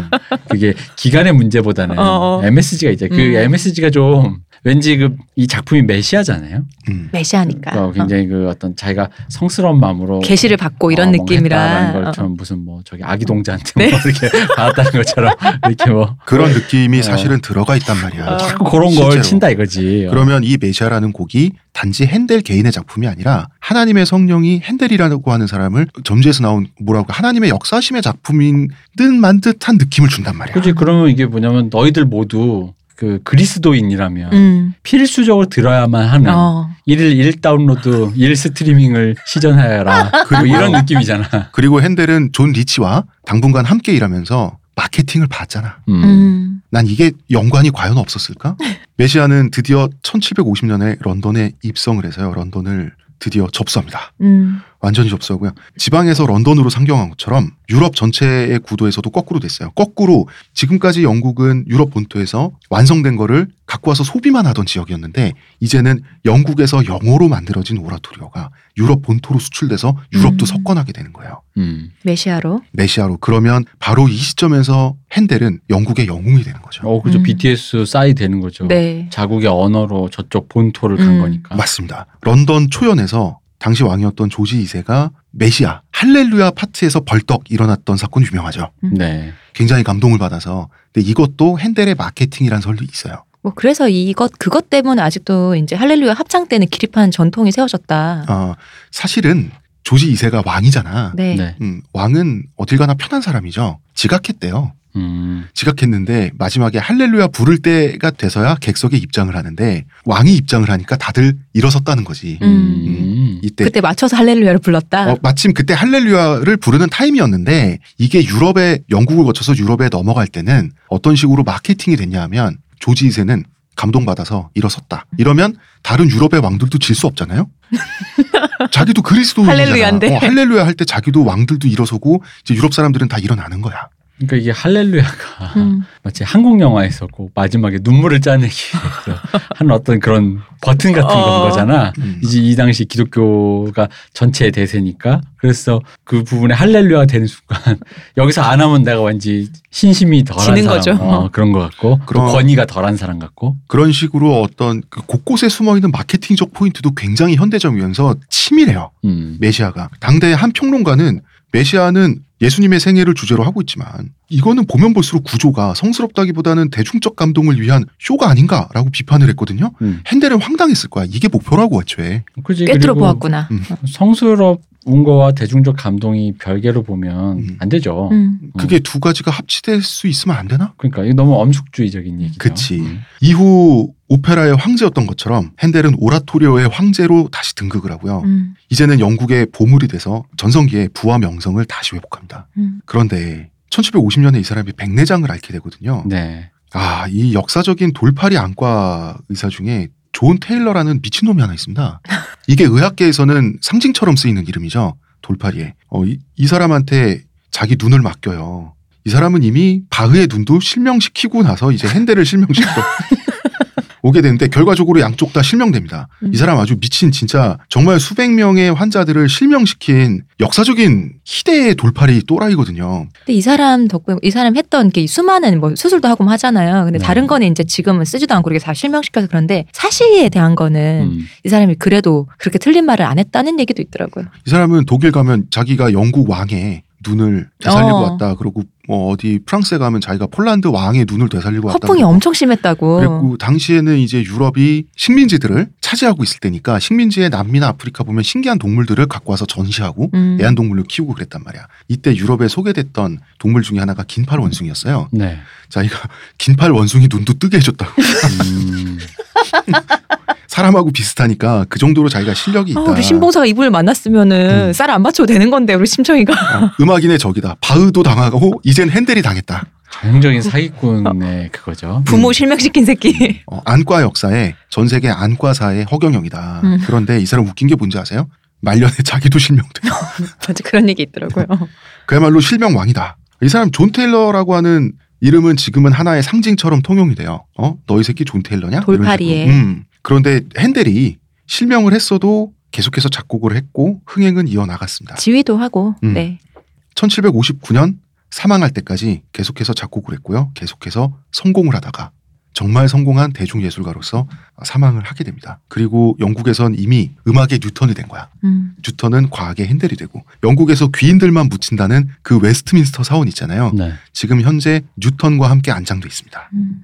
그게 기간의 문제보다는 어, 어. MSG가 있죠. 그 음. MSG가 좀 왠지 그 이 작품이 메시아잖아요. 음. 메시아니까. 어, 굉장히 그 어떤 자기가 성스러운 마음으로 계시를 받고 이런 어, 느낌이라. 했다라는 어. 걸좀 무슨 뭐 저기 아기 동자한테 네. 뭐 이렇게 받았다는 것처럼 이렇게 뭐 그런 느낌이 어. 사실은 들어가 있단 말이야. 어. 자꾸 그런 걸 실제로. 친다 이거지. 그러면 이 메시아라는 곡이 단지 핸델 개인의 작품이 아니라 하나님의 성령이 핸델이라고 하는 사람을 점지에서 나온 뭐라고 하나님의 역사심의 작품인 듯 만 듯한 느낌을 준단 말이야. 그지 그러면 이게 뭐냐면 너희들 모두 그 그리스도인이라면 음. 필수적으로 들어야만 하는 어. 일일 일 다운로드, 일 스트리밍을 시전하여라. 뭐 이런 느낌이잖아. 그리고 핸델은 존 리치와 당분간 함께 일하면서 마케팅을 봤잖아. 음. 음. 난 이게 연관이 과연 없었을까? 메시아는 드디어 1750년에 런던에 입성을 해서요. 런던을 드디어 접수합니다. 음. 완전히 접수하고요. 지방에서 런던으로 상경한 것처럼 유럽 전체의 구도에서도 거꾸로 됐어요. 거꾸로 지금까지 영국은 유럽 본토에서 완성된 거를 갖고 와서 소비만 하던 지역이었는데 이제는 영국에서 영어로 만들어진 오라토리오가 유럽 본토로 수출돼서 유럽도 음. 석권하게 되는 거예요. 음. 메시아로. 메시아로 그러면 바로 이 시점에서 핸델은 영국의 영웅이 되는 거죠. 어, 그죠. 음. BTS 싸이 되는 거죠. 네. 자국의 언어로 저쪽 본토를 간 음. 거니까. 맞습니다. 런던 초연에서 당시 왕이었던 조지 2세가 메시아 할렐루야 파트에서 벌떡 일어났던 사건 유명하죠. 네. 굉장히 감동을 받아서 근데 이것도 핸델의 마케팅이란 설도 있어요. 뭐 그래서 이것 그것 때문에 아직도 이제 할렐루야 합창 때는 기립하는 전통이 세워졌다. 어, 사실은 조지 2세가 왕이잖아. 네. 네. 음, 왕은 어딜 가나 편한 사람이죠. 지각했대요. 음. 지각했는데 마지막에 할렐루야 부를 때가 돼서야 객석에 입장을 하는데 왕이 입장을 하니까 다들 일어섰다는 거지. 음. 이때 그때 맞춰서 할렐루야를 불렀다. 어, 마침 그때 할렐루야를 부르는 타임이었는데 이게 유럽에 영국을 거쳐서 유럽에 넘어갈 때는 어떤 식으로 마케팅이 됐냐 하면 조지 2세는 감동받아서 일어섰다. 이러면 다른 유럽의 왕들도 질 수 없잖아요. 자기도 그리스도인이잖아. 할렐루야인데. 어, 할렐루야 할 때 자기도 왕들도 일어서고 이제 유럽 사람들은 다 일어나는 거야. 그러니까 이게 할렐루야가 음. 마치 한국 영화에서 꼭 마지막에 눈물을 짜내기 위해서 하는 어떤 그런 버튼 같은 어. 건 거잖아. 음. 이제 이 당시 기독교가 전체의 대세니까 그래서 그 부분에 할렐루야가 되는 순간 여기서 안 하면 내가 왠지 신심이 덜한 지는 사람 거죠. 어, 그런 것 같고 또 그럼- 권위가 덜한 사람 같고 그런 식으로 어떤 그 곳곳에 숨어 있는 마케팅적 포인트도 굉장히 현대적이면서 치밀해요. 음. 메시아가 당대 한 평론가는 메시아는 예수님의 생애를 주제로 하고 있지만 이거는 보면 볼수록 구조가 성스럽다기보다는 대중적 감동을 위한 쇼가 아닌가라고 비판을 했거든요. 음. 핸델은 황당했을 거야. 이게 목표라고 애초에. 그지 꿰뚫어 그리고 보았구나. 음. 성스러 운 거와 대중적 감동이 별개로 보면 음. 안 되죠. 음. 그게 두 가지가 합치될 수 있으면 안 되나? 그러니까 이거 너무 엄숙주의적인 얘기죠. 그치. 음. 이후 오페라의 황제였던 것처럼 핸델은 오라토리오의 황제로 다시 등극을 하고요. 음. 이제는 영국의 보물이 돼서 전성기의 부와 명성을 다시 회복합니다. 음. 그런데 1750년에 이 사람이 백내장을 앓게 되거든요. 네. 아, 이 역사적인 돌팔이 안과 의사 중에 존 테일러라는 미친놈이 하나 있습니다. 이게 의학계에서는 상징처럼 쓰이는 이름이죠. 돌팔이에. 어, 이, 이 사람한테 자기 눈을 맡겨요. 이 사람은 이미 바흐의 눈도 실명시키고 나서 이제 핸델을 실명시켜 오게 되는데 결과적으로 양쪽 다 실명됩니다. 음. 이 사람 아주 미친 진짜 정말 수백 명의 환자들을 실명시킨 역사적인 희대의 돌팔이 또라이거든요. 근데 이 사람 덕분에 이 사람 했던 게 수많은 뭐 수술도 하고 뭐 하잖아요. 근데 네. 다른 거는 이제 지금은 쓰지도 않고 이렇게 다 실명시켜서 그런데 사실에 대한 거는 음. 이 사람이 그래도 그렇게 틀린 말을 안 했다는 얘기도 있더라고요. 이 사람은 독일 가면 자기가 영국 왕의 눈을 되살리고 어. 왔다. 그리고 뭐 어디 프랑스에 가면 자기가 폴란드 왕의 눈을 되살리고 왔다. 허풍이. 엄청 심했다고. 그리고 당시에는 이제 유럽이 식민지들을 차지하고 있을 때니까 식민지의 남미나 아프리카 보면 신기한 동물들을 갖고 와서 전시하고 음. 애완동물로 키우고 그랬단 말이야. 이때 유럽에 소개됐던 동물 중에 하나가 긴팔 원숭이였어요. 네. 자기가 긴팔 원숭이 눈도 뜨게 해줬다고. 음. 사람하고 비슷하니까 그 정도로 자기가 실력이 있다. 아, 우리 신봉사가 이분을 만났으면은 음. 쌀 안 바쳐도 되는 건데 우리 심청이가 어, 음악인의 적이다. 바흐도 당하고 이젠 핸델이 당했다. 전형적인 사기꾼의 그거죠. 부모 실명시킨 새끼. 어, 안과 역사에 전 세계 안과사의 허경영이다. 음. 그런데 이 사람 웃긴 게 뭔지 아세요? 말년에 자기도 실명돼. 맞아 그런 얘기 있더라고요. 그야말로 실명 왕이다. 이 사람 존 테일러라고 하는 이름은 지금은 하나의 상징처럼 통용이 돼요. 어? 너희 새끼 존 테일러냐? 돌팔이에. 식으로. 음. 그런데 핸델이 실명을 했어도 계속해서 작곡을 했고 흥행은 이어나갔습니다. 지휘도 하고. 음. 네. 1759년 사망할 때까지 계속해서 작곡을 했고요. 계속해서 성공을 하다가 정말 성공한 대중 예술가로서 사망을 하게 됩니다. 그리고 영국에선 이미 음악의 뉴턴이 된 거야. 음. 뉴턴은 과학의 핸델이 되고 영국에서 귀인들만 묻힌다는 그 웨스트민스터 사원 있잖아요. 네. 지금 현재 뉴턴과 함께 안장돼 있습니다. 음.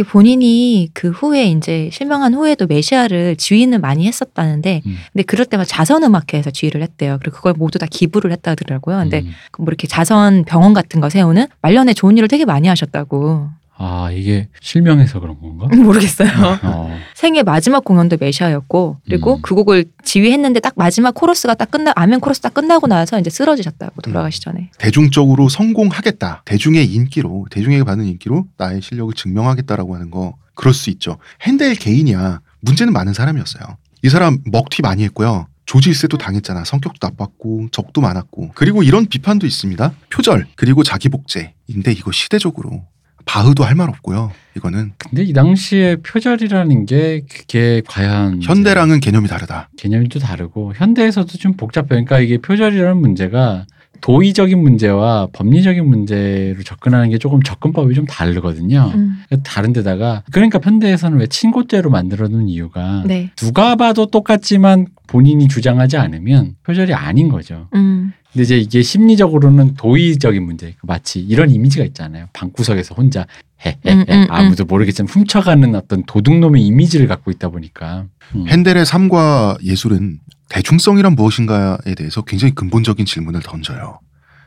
이 본인이 그 후에 이제 실명한 후에도 메시아를 지휘는 많이 했었다는데 음. 근데 그럴 때마다 자선음악회에서 지휘를 했대요. 그리고 그걸 모두 다 기부를 했다 하더라고요. 근데 음. 뭐 이렇게 자선 병원 같은 거 세우는 말년에 좋은 일을 되게 많이 하셨다고. 아 이게 실명해서 그런 건가? 모르겠어요. 어. 생애 마지막 공연도 메시아였고 그리고 음. 그 곡을 지휘했는데 딱 마지막 코러스가 딱 끝나 아멘 코러스 딱 끝나고 나서 이제 쓰러지셨다고 돌아가시 전에. 대중적으로 성공하겠다. 대중의 인기로, 대중에게 받는 인기로 나의 실력을 증명하겠다라고 하는 거 그럴 수 있죠. 핸델 개인이야. 문제는 많은 사람이었어요. 이 사람 먹튀 많이 했고요. 조질세도 당했잖아. 성격도 나빴고 적도 많았고. 그리고 이런 비판도 있습니다. 표절 그리고 자기 복제인데 이거 시대적으로 바흐도 할 말 없고요. 이거는 근데 이 당시에 표절이라는 게 그게 과연 현대랑은 개념이 다르다. 개념이 또 다르고 현대에서도 좀 복잡해요. 그러니까 이게 표절이라는 문제가 도의적인 문제와 법리적인 문제로 접근하는 게 조금 접근법이 좀 다르거든요. 음. 다른 데다가 그러니까 현대에서는 왜 친고죄로 만들어 놓은 이유가 네. 누가 봐도 똑같지만 본인이 주장하지 않으면 표절이 아닌 거죠. 음. 근데 이제 이게 심리적으로는 도의적인 문제. 마치 이런 이미지가 있잖아요. 방구석에서 혼자 헤헤헤 음, 음, 음. 아무도 모르겠지만 훔쳐가는 어떤 도둑놈의 이미지를 갖고 있다 보니까. 음. 핸델의 삶과 예술은 대중성이란 무엇인가에 대해서 굉장히 근본적인 질문을 던져요.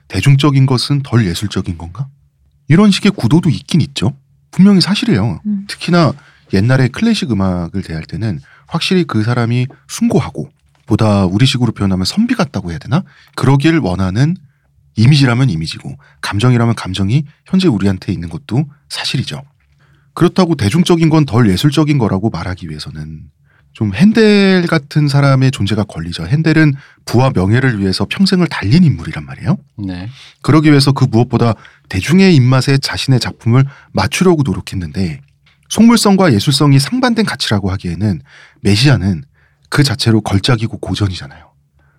대중적인 것은 덜 예술적인 건가? 이런 식의 구도도 있긴 있죠. 분명히 사실이에요. 음. 특히나 옛날에 클래식 음악을 대할 때는 확실히 그 사람이 숭고하고 보다 우리식으로 표현하면 선비 같다고 해야 되나? 그러길 원하는 이미지라면 이미지고 감정이라면 감정이 현재 우리한테 있는 것도 사실이죠. 그렇다고 대중적인 건 덜 예술적인 거라고 말하기 위해서는 좀 핸델 같은 사람의 존재가 걸리죠. 핸델은 부와 명예를 위해서 평생을 달린 인물이란 말이에요. 네. 그러기 위해서 그 무엇보다 대중의 입맛에 자신의 작품을 맞추려고 노력했는데 속물성과 예술성이 상반된 가치라고 하기에는 메시아는 그 자체로 걸작이고 고전이잖아요.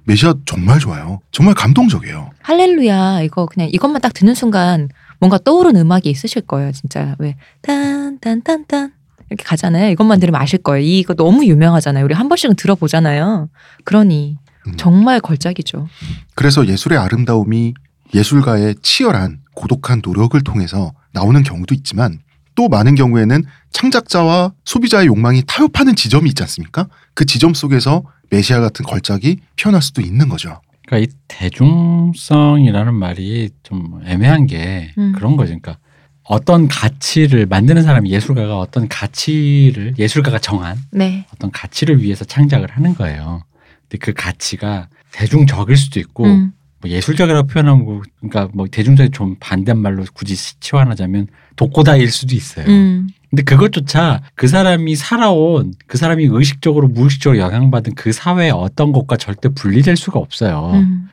메시아 정말 좋아요. 정말 감동적이에요. 할렐루야. 이거 그냥 이것만 딱 듣는 순간 뭔가 떠오르는 음악이 있으실 거예요 진짜. 왜? 딴딴딴딴. 이렇게 가잖아요. 이것만 들으면 아실 거예요. 이거 너무 유명하잖아요. 우리 한 번씩은 들어보잖아요. 그러니 음. 정말 걸작이죠. 그래서 예술의 아름다움이 예술가의 치열한 고독한 노력을 통해서 나오는 경우도 있지만 또 많은 경우에는 창작자와 소비자의 욕망이 타협하는 지점이 있지 않습니까? 그 지점 속에서 메시아 같은 걸작이 피어날 수도 있는 거죠. 그러니까 이 대중성이라는 말이 좀 애매한 게 음. 그런 거죠. 그러니까 어떤 가치를 만드는 사람이 예술가가 어떤 가치를 예술가가 정한 네 어떤 가치를 위해서 창작을 하는 거예요. 근데 그 가치가 대중적일 수도 있고 음. 뭐 예술적이라고 표현하면 뭐 그러니까 뭐 대중적이 좀 반대말로 굳이 치환하자면 독고다일 수도 있어요. 음. 근데 그것조차 그 사람이 살아온 그 사람이 의식적으로 무의식적으로 영향받은 그 사회의 어떤 것과 절대 분리될 수가 없어요. 음.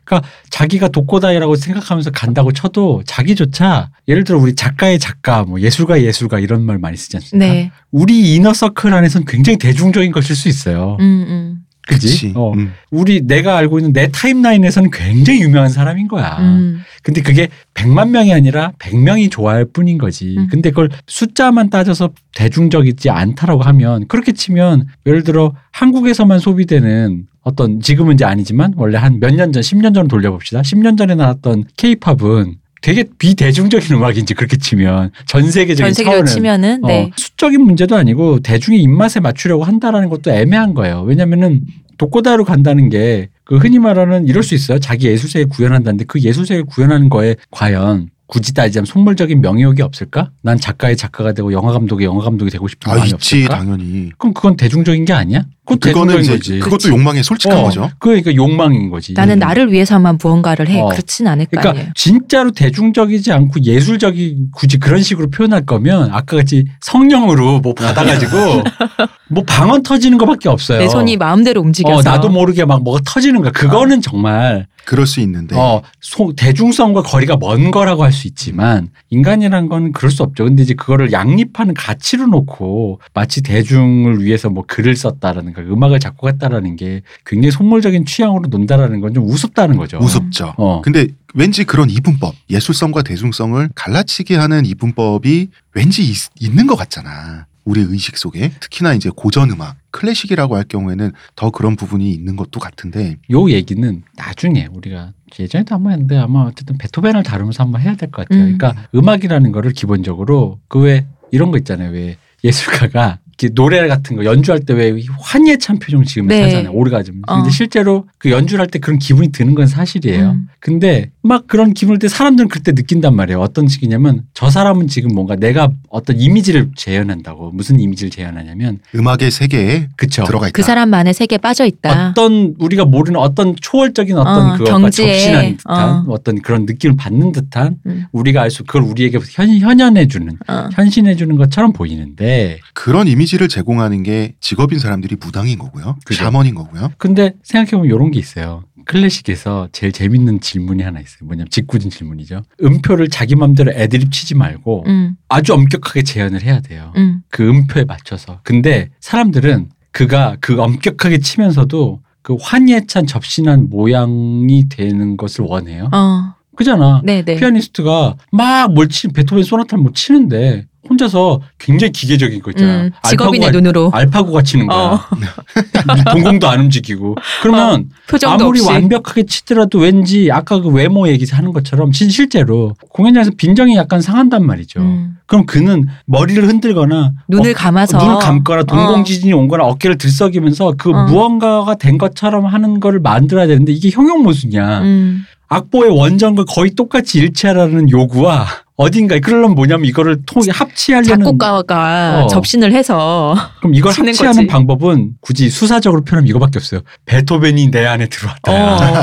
자기가 독고다이라고 생각하면서 간다고 쳐도 자기조차 예를 들어 우리 작가의 작가, 뭐 예술가의 예술가 이런 말 많이 쓰지 않습니까? 네 우리 이너 서클 안에서는 굉장히 대중적인 것일 수 있어요. 음, 음. 그지? 어. 음. 우리 내가 알고 있는 내 타임라인에서는 굉장히 유명한 사람인 거야. 음. 근데 그게 100만 명이 아니라 100명이 좋아할 뿐인 거지. 음. 근데 그걸 숫자만 따져서 대중적이지 않다라고 하면 그렇게 치면 예를 들어 한국에서만 소비되는 어떤 지금은 이제 아니지만 원래 한 몇 년 전, 10년 전을 돌려봅시다. 10년 전에 나왔던 케이팝은 되게 비대중적인 음악인지 그렇게 치면 전 세계적인 전 세계로 차원은 치면은 어, 네 수적인 문제도 아니고 대중의 입맛에 맞추려고 한다라는 것도 애매한 거예요. 왜냐면은 독고다이로 간다는 게 그 흔히 말하는 이럴 수 있어요. 자기 예술세계 구현한다는데 그 예술세계 구현하는 거에 과연 굳이 따지자면 속물적인 명예욕이 없을까? 난 작가의 작가가 되고 영화 감독의 영화 감독이 되고 싶은 아 마음이 있지 없을까? 당연히. 그럼 그건 대중적인 게 아니야? 그거는 이제 거지. 그것도 욕망에 솔직한 어, 거죠. 그러니까 욕망인 거지. 나는 나를 위해서만 무언가를 해 어. 그렇진 않을 거 그러니까 아니에요 진짜로 대중적이지 않고 예술적인 굳이 그런 식으로 표현할 거면 아까 같이 성령으로 뭐 받아가지고 뭐 방언 터지는 것밖에 없어요. 내 손이 마음대로 움직여서 어, 나도 모르게 막 뭐가 터지는 거야. 그거는 정말 그럴 수 있는데 어, 소- 대중성과 거리가 먼 거라고 할 수 있지만 인간이란 건 그럴 수 없죠. 근데 이제 그거를 양립하는 가치로 놓고 마치 대중을 위해서 뭐 글을 썼다라는 가 음악을 작곡했다라는 게 굉장히 속물적인 취향으로 논다라는 건 좀 우습다는 거죠. 우습죠. 어. 근데 왠지 그런 이분법, 예술성과 대중성을 갈라치게 하는 이분법이 왠지 있, 있는 것 같잖아. 우리 의식 속에 특히나 이제 고전 음악, 클래식이라고 할 경우에는 더 그런 부분이 있는 것도 같은데 요 얘기는 나중에 우리가 예전에도 한번 했는데 아마 어쨌든 베토벤을 다루면서 한번 해야 될 것 같아요. 음. 그러니까 음악이라는 거를 기본적으로 그 왜 이런 거 있잖아요. 왜 예술가가 노래 같은 거 연주할 때 왜 환희에 찬 표정 지으면서 네. 하잖아요. 오르가즘. 어. 근데 실제로 그 연주를 할 때 그런 기분이 드는 건 사실이에요. 음. 근데 막 그런 기분을 때 사람들은 그때 느낀단 말이에요. 어떤 식이냐면 저 사람은 지금 뭔가 내가 어떤 이미지를 재현한다고 무슨 이미지를 재현하냐면 음악의 세계에 그쵸. 들어가 있다. 그 사람만의 세계에 빠져 있다. 어떤 우리가 모르는 어떤 초월적인 어떤 어, 그것과 경지에, 접신한 듯한 어. 어. 떤 그런 느낌을 받는 듯한 음. 우리가 알 수 그걸 우리에게 현, 현현해주는 어. 현신해주는 것처럼 보이는데 그런 이미지를 제공하는 게 직업인 사람들이 무당인 거고요. 그죠. 샤먼인 거고요. 근데 생각해보면 이런 게 있어요. 클래식에서 제일 재밌는 질문이 하나 있어요. 뭐냐면 직구진 질문이죠. 음표를 자기 맘대로 애드립 치지 말고 음, 아주 엄격하게 재현을 해야 돼요. 음. 그 음표에 맞춰서. 근데 사람들은 그가 그 엄격하게 치면서도 그 환희에 찬 접신한 모양이 되는 것을 원해요. 어. 그잖아. 네네. 피아니스트가 막 뭘 치, 베토벤 소나타를 뭐 치는데 혼자서 굉장히 기계적인 거 있잖아. 음, 직업인의 알파고가, 눈으로. 알파고가 치는 거야. 어. 동공도 안 움직이고. 그러면 표정도 아무리 없이. 완벽하게 치더라도 왠지 아까 그 외모 얘기하는 것처럼 진 실제로 공연장에서 빈정이 약간 상한단 말이죠. 음. 그럼 그는 머리를 흔들거나 눈을 어, 감아서. 눈을 감거나 동공 지진이 온 거나 어깨를 들썩이면서 그 어. 무언가가 된 것처럼 하는 거를 만들어야 되는데 이게 형용 모순이야. 음. 악보의 원전과 거의 똑같이 일치하라는 요구와 어딘가에 그러려면 뭐냐면 이거를 통 합치하려는 작곡가가 어. 접신을 해서 그럼 이걸 합치하는 거지. 방법은 굳이 수사적으로 표현하면 이거밖에 없어요. 베토벤이 내 안에 들어왔다.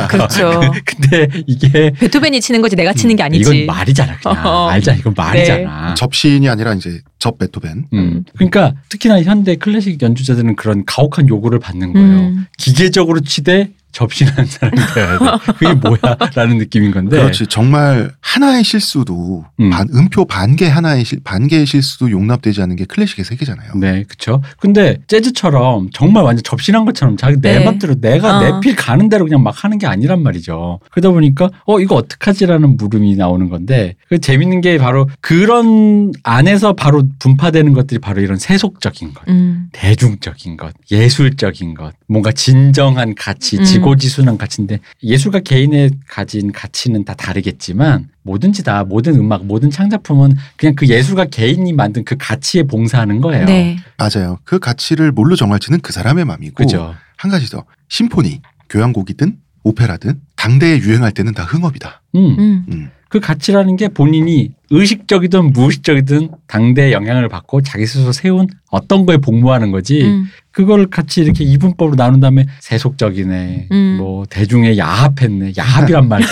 어, 그렇죠. 근데 이게 베토벤이 치는 거지 내가 치는 게 아니지. 이건 말이잖아 그냥 어. 알잖아 이건 말이잖아. 접신이 아니라 이제 접 베토벤. 음. 그러니까 특히나 현대 클래식 연주자들은 그런 가혹한 요구를 받는 거예요. 음. 기계적으로 치되 접신하는 사람이 돼야 돼. 그게 뭐야라는 느낌인 건데. 그렇지. 정말 하나의 실수도 음. 반, 음표 반 개 하나의 실, 반 개의 실수도 용납되지 않는 게 클래식의 세계잖아요. 네, 그렇죠. 근데 재즈처럼 정말 완전 접신한 것처럼 자기 내 네. 맘대로 내가 어. 내필 가는 대로 그냥 막 하는 게 아니란 말이죠. 그러다 보니까 어 이거 어떡하지라는 물음이 나오는 건데 그 재밌는 게 바로 그런 안에서 바로 분파되는 것들이 바로 이런 세속적인 것. 음. 대중적인 것, 예술적인 것, 뭔가 진정한 가치, 음. 지고 지순한 가치인데 예술가 개인의 가진 가치는 다 다르겠지만 뭐든지 다 모든 음악, 모든 창작품은 그냥 그 예술가 개인이 만든 그 가치에 봉사하는 거예요. 네. 맞아요. 그 가치를 뭘로 정할지는 그 사람의 마음이고 그죠. 한 가지 더 심포니, 교향곡이든 오페라든 당대에 유행할 때는 다 흥업이다. 음. 음. 음. 그 가치라는 게 본인이 의식적이든 무의식적이든 당대의 영향을 받고 자기 스스로 세운 어떤 거에 복무하는 거지 음. 그걸 같이 이렇게 이분법으로 나눈 다음에 세속적이네 음. 뭐 대중에 야합했네 야합이란 말이야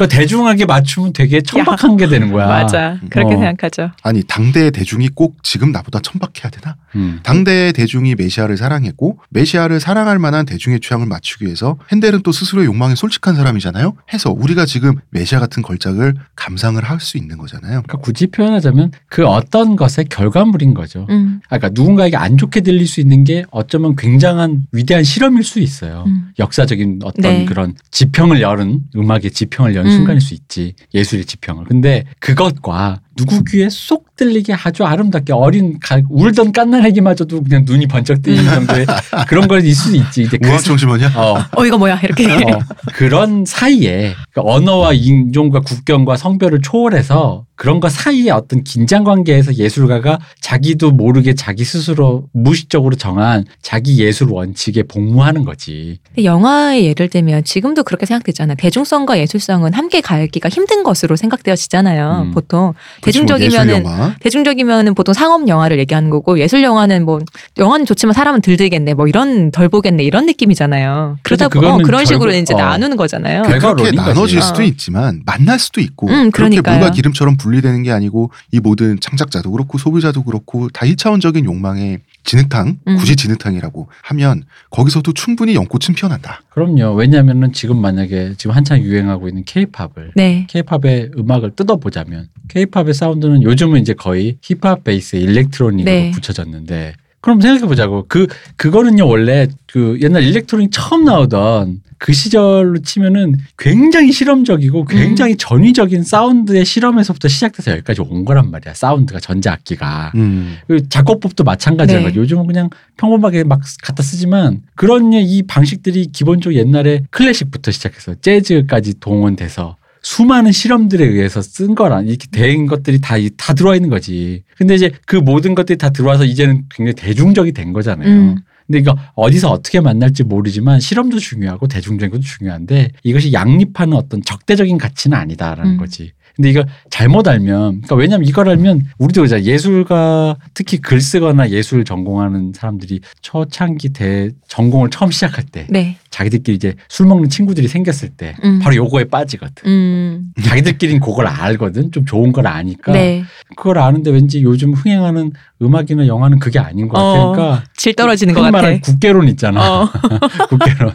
그 대중하게 맞추면 되게 천박한 게 되는 거야 맞아. 그렇게 어. 생각하죠. 아니 당대의 대중이 꼭 지금 나보다 천박해야 되나? 음. 당대의 대중이 메시아를 사랑했고 메시아를 사랑할 만한 대중의 취향을 맞추기 위해서 핸델은 또 스스로의 욕망에 솔직한 사람이잖아요. 해서 우리가 지금 메시아 같은 걸작을 감상을 할 수 있는 거잖아요. 그러니까 굳이 표현하자면 그 어떤 것의 결과물인 거죠 음. 아, 그러니까 누군가에게 안 좋게 들릴 수 있는 게 어 쩌면 굉장한 위대한 실험일 수 있어요. 음. 역사적인 어떤 네. 그런 지평을 열은 음악의 지평을 연 음. 순간일 수 있지 예술의 지평을. 근데 그것과 누구 귀에 쏙 들리게 아주 아름답게 어린 가- 울던 깐난애기마저도 그냥 눈이 번쩍 뜨이는 정도의 그런 걸 있을 수 있지. 이제 그 우왕청심원이야? 어, 어 이거 뭐야 이렇게. 어, 그런 사이에 그러니까 언어와 인종과 국경과 성별을 초월해서 그런 거 사이에 어떤 긴장 관계에서 예술가가 자기도 모르게 자기 스스로 무의식적으로 정한 자기 예술 원칙에 복무하는 거지. 영화의 예를 들면 지금도 그렇게 생각되잖아요. 대중성과 예술성은 함께 가기가 힘든 것으로 생각되어지잖아요. 음. 보통 대중적이면은 예술 영화. 대중적이면은 보통 상업 영화를 얘기하는 거고 예술 영화는 뭐 영화는 좋지만 사람은 들들겠네 뭐 이런 덜 보겠네 이런 느낌이잖아요. 그러다 보면 그거는 그런 식으로 결국- 이제 어. 나누는 거잖아요. 결- 그렇게. 나눠질 수도 어. 있지만 만날 수도 있고 음, 그렇게. 물과 기름처럼 분리되는 게 아니고 이 모든 창작자도 그렇고 소비자도 그렇고 다 1차원적인 욕망의 진흙탕 음. 굳이 진흙탕이라고 하면 거기서도 충분히 연꽃은 피어난다. 그럼요. 왜냐하면은 지금 만약에 지금 한창 유행하고 있는 케이팝을 네. 케이팝의 음악을 뜯어보자면 케이팝의 사운드는 요즘은 이제 거의 힙합 베이스 일렉트로닉으로 네. 붙여졌는데 그럼 생각해 보자고 그 그거는요 원래 그 옛날 일렉트로닉 처음 나오던 그 시절로 치면은 굉장히 실험적이고 굉장히 전위적인 사운드의 실험에서부터 시작돼서 여기까지 온 거란 말이야 사운드가 전자 악기가 음. 그 작곡법도 마찬가지란 네. 요즘은 그냥 평범하게 막 갖다 쓰지만 그런 이 방식들이 기본적으로 옛날에 클래식부터 시작해서 재즈까지 동원돼서 수많은 실험들에 의해서 쓴 거라 이렇게 된 것들이 다, 이- 다 들어와 있는 거지. 근데 이제 그 모든 것들이 다 들어와서 이제는 굉장히 대중적이 된 거잖아요. 음. 근데 이거 어디서 어떻게 만날지 모르지만 실험도 중요하고 대중적인 것도 중요한데 이것이 양립하는 어떤 적대적인 가치는 아니다라는 음. 거지. 근데 이걸 잘못 알면, 그러니까 왜냐면 이걸 알면 우리도 그자 예술가 특히 글 쓰거나 예술 전공하는 사람들이 초창기 대 전공을 처음 시작할 때 네. 자기들끼리 이제 술 먹는 친구들이 생겼을 때 음. 바로 요거에 빠지거든. 음. 자기들끼리는 그걸 알거든. 좀 좋은 걸 아니까. 네. 그걸 아는데 왠지 요즘 흥행하는 음악이나 영화는 그게 아닌 것 같아. 어, 그러니까 질 떨어지는 것 같아. 말하는 국계론 있잖아. 어. 국계론.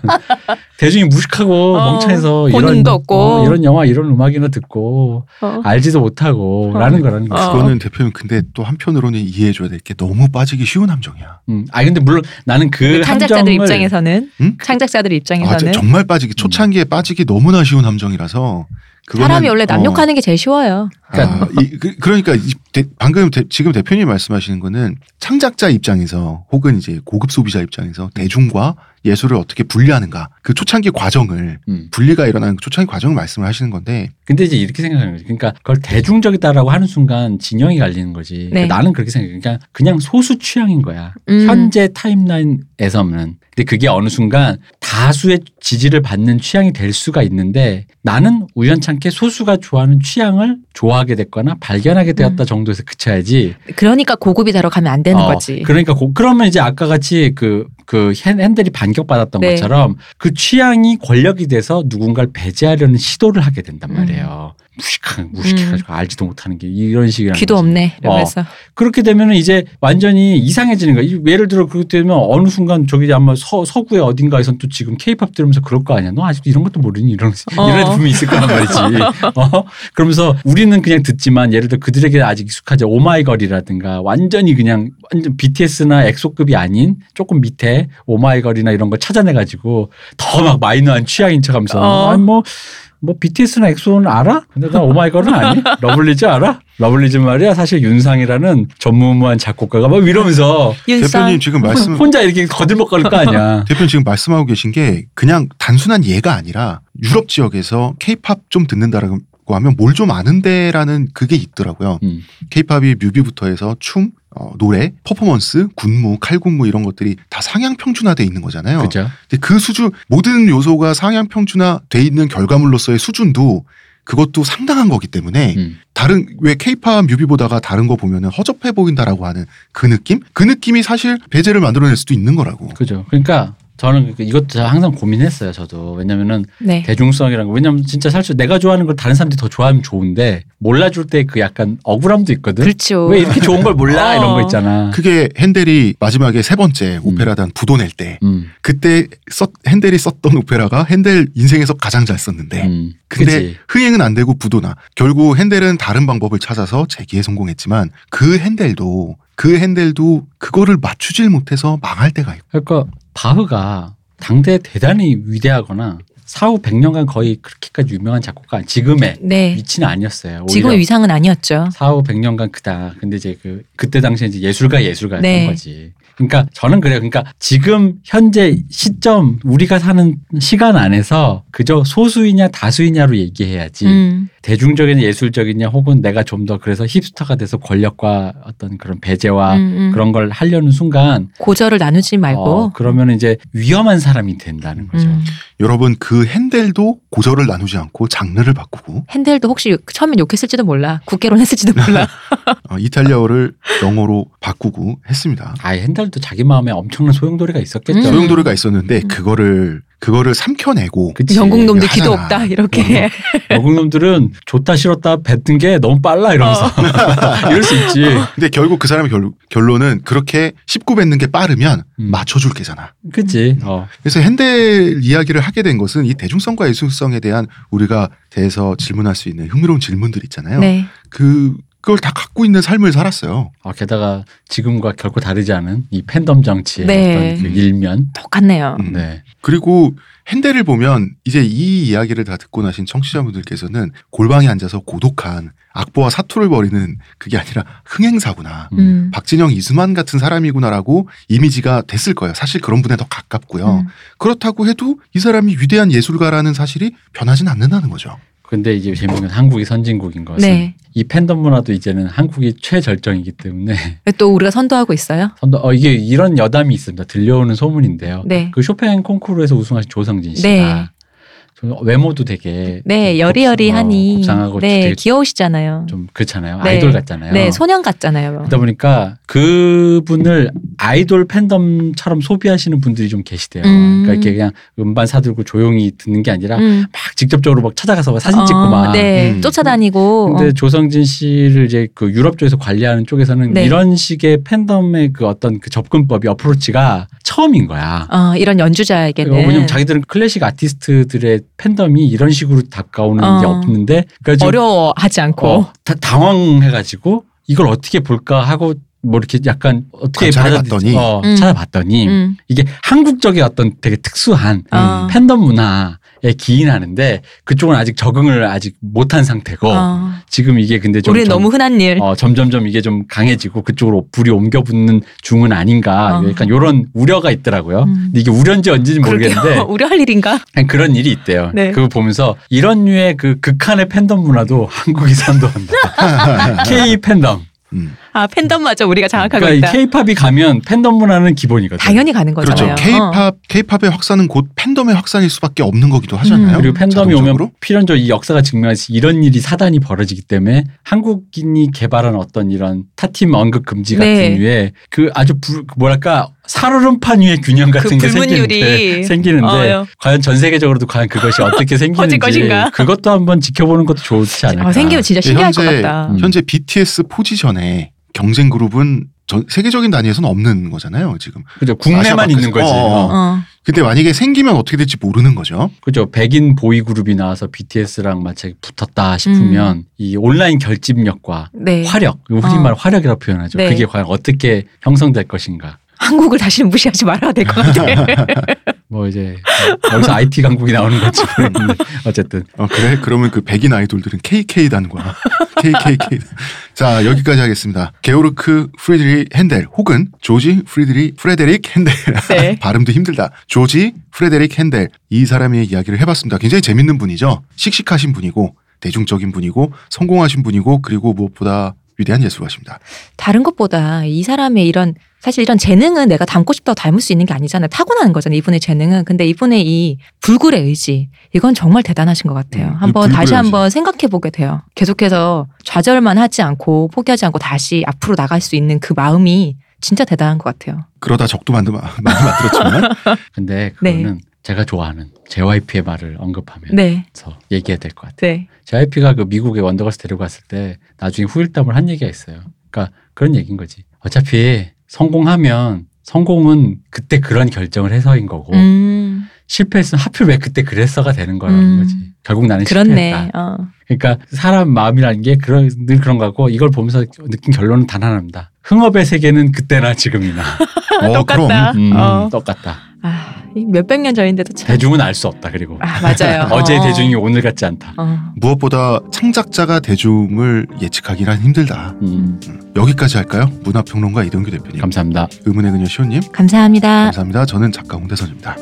대중이 무식하고 어, 멍청해서 이런 본능도 없고. 어, 이런 영화 이런 음악이나 듣고 어. 알지도 못하고 어. 라는 거라는 거지. 어. 그거는 대표님 근데 또 한편으로는 이해해줘야 될 게 너무 빠지기 쉬운 함정이야. 음. 아 근데 물론 나는 그 창작자들 입장에서는 응? 창작자들 아, 입장에서는 저- 정말 빠지기 초창기에 빠지기 너무나 쉬운 함정이라서 사람이 원래 어, 남욕하는 게 제일 쉬워요. 아, 이, 그, 그러니까 이 대- 방금 대- 지금 대표님 말씀하시는 거는 창작자 입장에서 혹은 이제 고급 소비자 입장에서 대중과 예술을 어떻게 분리하는가 그 초창기 과정을 음. 분리가 일어나는 그 초창기 과정을 말씀을 하시는 건데 근데 이제 이렇게 생각하는 거지. 그러니까 그걸 대중적이다라고 하는 순간 진영이 갈리는 거지. 그러니까 네. 나는 그렇게 생각해. 그러니까 그냥 소수 취향인 거야. 음. 현재 타임라인에서는. 근데 그게 어느 순간 다수의 지지를 받는 취향이 될 수가 있는데 나는 우연찮게 소수가 좋아하는 취향을 좋아하게 됐거나 발견하게 되었다 음. 정도에서 그쳐야지. 그러니까 고급이 되러 가면 안 되는 어, 거지. 그러니까 고- 그러면 이제 아까 같이 그, 그 핸- 핸들이 반격받았던 네. 것처럼 그 취향이 권력이 돼서 누군가를 배제하려는 시도를 하게 된단 음. 말이에요. 무식한, 무식해가지고 알지도 못하는 게 이런 식이라는 귀도 거지. 없네. 이러면서. 그렇게 되면은 이제 완전히 이상해지는 거야. 이- 예를 들어 그렇게 되면 어느 순간 저기 아마 서, 서구의 어딘가에선 또 지금 케이팝 들으면서 그럴 거 아니야. 너 아직도 이런 것도 모르니? 이런, 어. 이런 분명히 있을 거란 말이지. 어? 그러면서 우리는 그냥 듣지만 예를 들어 그들에게 아직 익숙하지 오마이걸이라든가 완전히 그냥 완전 BTS나 엑소급이 아닌 조금 밑에 오마이걸이나 이런 걸 찾아내가지고 더 막 마이너한 취향인 척 하면서 어. 아니 뭐, 뭐 BTS나 엑소는 알아? 근데 나 오마이걸은 아니? 러블리즈 알아? 러블리즈 말이야 사실 윤상이라는 전무후무한 작곡가가 막 이러면서. 대표님 지금 말씀 혼자 이렇게 거들먹거릴 거 아니야. 대표님 지금 말씀하고 계신 게 그냥 단순한 예가 아니라 유럽 지역에서 케이팝 좀 듣는다라고 하면 뭘 좀 아는데라는 그게 있더라고요. 음. 케이팝이 뮤비부터 해서 춤, 어, 노래, 퍼포먼스, 군무, 칼군무 이런 것들이 다 상향 평준화돼 있는 거잖아요. 그죠? 근데 그 수준 모든 요소가 상향 평준화돼 있는 결과물로서의 수준도 그것도 상당한 거기 때문에 음. 다른 왜 케이팝 뮤비 보다가 다른 거 보면은 허접해 보인다라고 하는 그 느낌? 그 느낌이 사실 배제를 만들어낼 수도 있는 거라고. 그죠. 그러니까 저는 이것도 항상 고민했어요. 저도 왜냐면은 네. 대중성이라는 거 왜냐면 진짜 사실 내가 좋아하는 걸 다른 사람들이 더 좋아하면 좋은데 몰라줄 때 그 약간 억울함도 있거든. 그렇죠. 왜 이렇게 좋은 걸 몰라 어. 이런 거 있잖아. 그게 핸델이 마지막에 세 번째 오페라단 부도 낼 때 음. 그때 썼 핸델이 썼던 오페라가 핸델 인생에서 가장 잘 썼는데 음. 근데 그지. 흥행은 안 되고 부도나 결국 핸델은 다른 방법을 찾아서 재기에 성공했지만 그 핸델도 그 핸델도 그거를 맞추질 못해서 망할 때가 있고 그러니까 바흐가 당대 대단히 위대하거나 사후 100년간 거의 그렇게까지 유명한 작곡가 지금의 네. 위치는 아니었어요. 지금의 위상은 아니었죠. 사후 100년간 크다. 근데 이제 그 그때 당시에 이제 예술가 예술가였던 네. 거지. 그러니까 저는 그래요. 그러니까 지금 현재 시점 우리가 사는 시간 안에서 그저 소수이냐 다수이냐로 얘기해야지. 음. 대중적인 예술적이냐 혹은 내가 좀 더 그래서 힙스터가 돼서 권력과 어떤 그런 배제와 음, 음. 그런 걸 하려는 순간 고저를 나누지 말고. 어, 그러면 이제 위험한 사람이 된다는 거죠. 음. 여러분 그 핸델도 고저를 나누지 않고 장르를 바꾸고 핸델도 혹시 처음엔 욕했을지도 몰라. 국계론 했을지도 몰라. 어, 이탈리아어를 영어로 바꾸고 했습니다. 아예 핸달도 자기 마음에 엄청난 소용돌이가 있었겠죠. 음. 소용돌이가 있었는데 그거를 그거를 삼켜내고 그치. 영국 놈들 하잖아. 기도 없다 이렇게. 영국 놈들은 좋다 싫었다 뱉은 게 너무 빨라 이러면서 이럴 수 있지. 근데 결국 그 사람의 결, 결론은 그렇게 씹고 뱉는 게 빠르면 음. 맞춰줄 게잖아. 그치. 어. 그래서 핸델 이야기를 하게 된 것은 이 대중성과 예술성에 대한 우리가 대해서 질문할 수 있는 흥미로운 질문들 있잖아요. 네. 그 그걸 다 갖고 있는 삶을 살았어요. 아, 게다가 지금과 결코 다르지 않은 이 팬덤 정치의 네. 어떤 그 일면. 똑같네요. 음. 네. 그리고 핸델을 보면 이제 이 이야기를 다 듣고 나신 청취자분들께서는 골방에 앉아서 고독한 악보와 사투를 벌이는 그게 아니라 흥행사구나. 음. 음. 박진영, 이수만 같은 사람이구나라고 이미지가 됐을 거예요. 사실 그런 분에 더 가깝고요. 음. 그렇다고 해도 이 사람이 위대한 예술가라는 사실이 변하진 않는다는 거죠. 근데 이제 재밌는 건 한국이 선진국인 것은 네. 이 팬덤 문화도 이제는 한국이 최절정이기 때문에 또 우리가 선도하고 있어요. 선도 어 이게 이런 여담이 있습니다. 들려오는 소문인데요. 네. 그 쇼팽 콩쿠르에서 우승하신 조성진 씨가 네. 저 외모도 되게 네, 좀 여리여리하니. 곱상- 어, 곱상하고 네, 귀여우시잖아요. 좀 그렇잖아요. 네. 아이돌 같잖아요. 네, 소년 같잖아요. 그러다 보니까 그분을 아이돌 팬덤처럼 소비하시는 분들이 좀 계시대요. 음. 그러니까 이렇게 그냥 음반 사들고 조용히 듣는 게 아니라 음. 막 직접적으로 막 찾아가서 막 사진 어, 찍고 막. 네, 음. 쫓아다니고. 근데 어. 조성진 씨를 이제 그 유럽 쪽에서 관리하는 쪽에서는 네. 이런 식의 팬덤의 그 어떤 그 접근법이 어프로치가 처음인 거야. 어, 이런 연주자에게는 왜냐면 자기들은 클래식 아티스트들의 팬덤이 이런 식으로 다가오는 어. 게 없는데 그러니까 좀 어려워하지 않고. 어, 다, 당황해가지고 이걸 어떻게 볼까 하고 뭐 이렇게 약간 어떻게. 받아들일지, 어, 음. 찾아봤더니 음. 이게 한국적인 어떤 되게 특수한 어. 팬덤 문화에 기인하는데 그쪽은 아직 적응을 아직 못한 상태고 어. 지금 이게 근데 좀 우리 점- 너무 흔한 일. 어, 점점점 이게 좀 강해지고 그쪽으로 불이 옮겨 붙는 중은 아닌가 어. 약간 이런 우려가 있더라고요. 음. 근데 이게 우려인지 언제는 모르겠는데. 우려할 일인가? 그런 일이 있대요. 네. 그거 보면서 이런 류의 그 극한의 팬덤 문화도 한국이 선도한다. K 팬덤. 음. 아 팬덤마저 우리가 장악하고 그러니까 있다. K-팝이 가면 팬덤 문화는 기본이거든요. 당연히 가는 그렇죠. 거잖아요. 어. K-팝 K-팝의 확산은 곧 팬덤의 확산일 수밖에 없는 거기도 하잖아요. 음. 그리고 팬덤이 자동적으로? 오면 필연적으로 이 역사가 증명하듯이 이런 일이 사단이 벌어지기 때문에 한국인이 개발한 어떤 이런 타팀 언급 금지 같은 네. 류의 그 아주 불, 뭐랄까 살얼음판 위의 균형 같은 그 게. 생기는데, 생기는데 어요. 과연 전 세계적으로도 과연 그것이 어떻게 생기는지? 그것도 한번 지켜보는 것도 좋지 않을까. 어, 생기면 진짜 신기할 현재- 것 같다. 음. 현재 BTS 포지션에 경쟁 그룹은 전 세계적인 단위에서는 없는 거잖아요, 지금. 그죠. 국내만 있는 거지. 어, 어. 어. 어. 근데 만약에 생기면 어떻게 될지 모르는 거죠. 그죠. 백인 보이 그룹이 나와서 BTS랑 마치 붙었다 싶으면 이 온라인 결집력과 네. 화력, 우리말 화력이라고 표현하죠. 네. 그게 과연 어떻게 형성될 것인가. 한국을 다시는 무시하지 말아야 될 것 같아. 뭐 이제 여기서 IT 강국이 나오는 거지. 어쨌든 어, 그래? 그러면 그 백인 아이돌들은 KK단과 KKK. 자, 여기까지 하겠습니다. 게오르크 프리드리 핸델 혹은 조지 프리드리 프레데릭 핸델. 네. 발음도 힘들다. 조지 프레데릭 핸델. 이 사람의 이야기를 해봤습니다. 굉장히 재밌는 분이죠. 씩씩하신 분이고 대중적인 분이고 성공하신 분이고 그리고 무엇보다 위대한 예술가십니다. 다른 것보다 이 사람의 이런 사실 이런 재능은 내가 닮고 싶다고 닮을 수 있는 게 아니잖아요. 타고나는 거잖아요. 이분의 재능은. 근데 이분의 이 불굴의 의지 이건 정말 대단하신 것 같아요. 음, 한번 다시. 한번 생각해 보게 돼요. 계속해서 좌절만 하지 않고 포기하지 않고 다시 앞으로 나갈 수 있는 그 마음이 진짜 대단한 것 같아요. 그러다 적도 만들, 많이 만들었지만 근데 그거는 제가 좋아하는 JYP의 말을 언급하면서 네, 얘기해야 될 것 같아요. 네, JYP가 그 미국에 원더걸스 데리고 갔을 때 나중에 후일담을 한 얘기가 있어요. 그러니까 그런 얘기인 거지. 어차피 성공하면 성공은 그때 그런 결정을 해서인 거고 음, 실패했으면 하필 왜 그때 그랬어가 되는 거라는 음. 거지. 결국 나는 그렇네. 실패했다. 어. 그러니까 사람 마음이라는 게 그런 늘 그런 거고 이걸 보면서 느낀 결론은 단 하나입니다. 흥업의 세계는 그때나 지금이나 어, 똑같다. 그럼 음, 어. 똑같다. 아, 이 몇백 년 전인데도 참. 대중은 알 수 없다. 그리고 아, 맞아요. 어제 의 어. 대중이 오늘 같지 않다. 어. 무엇보다 창작자가 대중을 예측하기란 힘들다. 음, 여기까지 할까요? 문화평론가 이동규 대표님, 감사합니다. 의문의 그녀 시호님, 감사합니다. 감사합니다. 저는 작가 홍대선입니다.